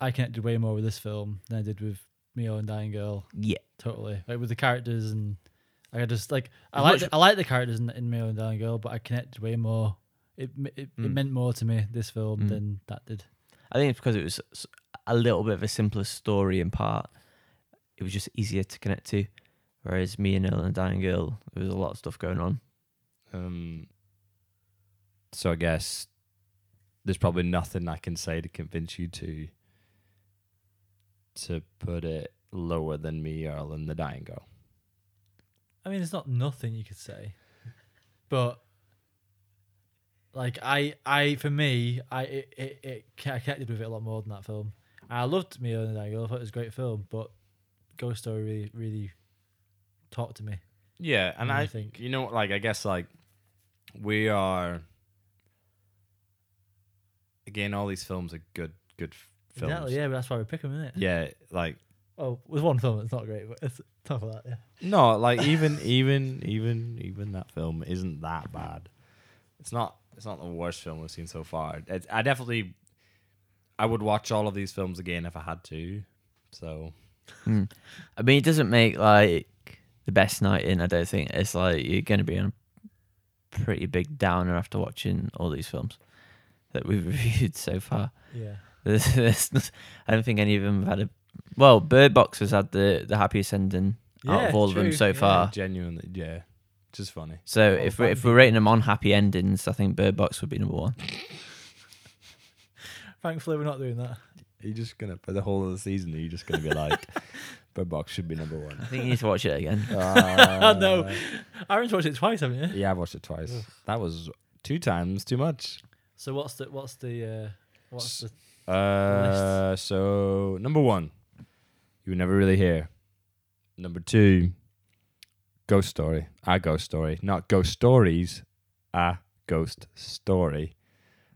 I connected way more with this film than I did with Mio and Dying Girl. Yeah, Totally, like with the characters and I just like I like much- the, I like the characters in, in Mio and Dying Girl, but I connected way more. It m- it, it Mm. meant more to me this film Mm. than that did. I think it's because it was a little bit of a simpler story in part, it was just easier to connect to. Whereas me and Earl and the Dying Girl, there was a lot of stuff going on. Um, so I guess there's probably nothing I can say to convince you to to put it lower than me, Earl, and the Dying Girl. I mean, it's not nothing you could say, but like I, I for me, I it, it, it I connected with it a lot more than that film. I loved Me and the Dying Girl. I thought it was a great film, but Ghost Story really, really talked to me. Yeah, and I I think- you know, like I guess like we are again. All these films are good, good films. Exactly, yeah, but that's why we pick them, isn't it? Yeah, like Oh, with one film that's not great, but it's tough for that. Yeah. no, like even even even even that film isn't that bad. It's not. It's not the worst film we've seen so far. It's, I definitely, I would watch all of these films again if I had to. So Hmm. I mean, it doesn't make like the best night in. I don't think it's like you're going to be on a pretty big downer after watching all these films that we've reviewed so far. Yeah. There's, there's I don't think any of them have had a. Well, Bird Box has had the the happiest ending out of all of them true, so yeah. far. genuinely, yeah, just funny. So if we're, if we're rating them on happy endings, I think Bird Box would be number one. Thankfully, we're not doing that. Are you just gonna for the whole of the season? Are you just gonna be like, Bird Box should be number one? I think you need to watch it again. Uh, No. Aaron's watched it twice, haven't you? Yeah, I've watched it twice. That was two times too much. So what's the what's the uh, what's the Uh, so number one, you never really hear. Number two, ghost story. A ghost story, not ghost stories. A ghost story.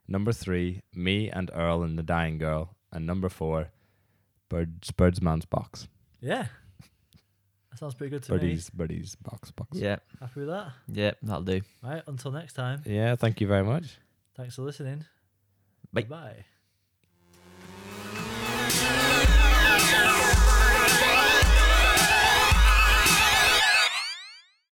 Number three, me and Earl and the Dying Girl, and number four, Birds Birdsman's box. yeah? That sounds pretty good to me. Birdies Birdies box box. Yeah. Happy with that? yeah, that'll do. Right. Until next time. Yeah. Thank you very much. Thanks for listening. Bye. Bye.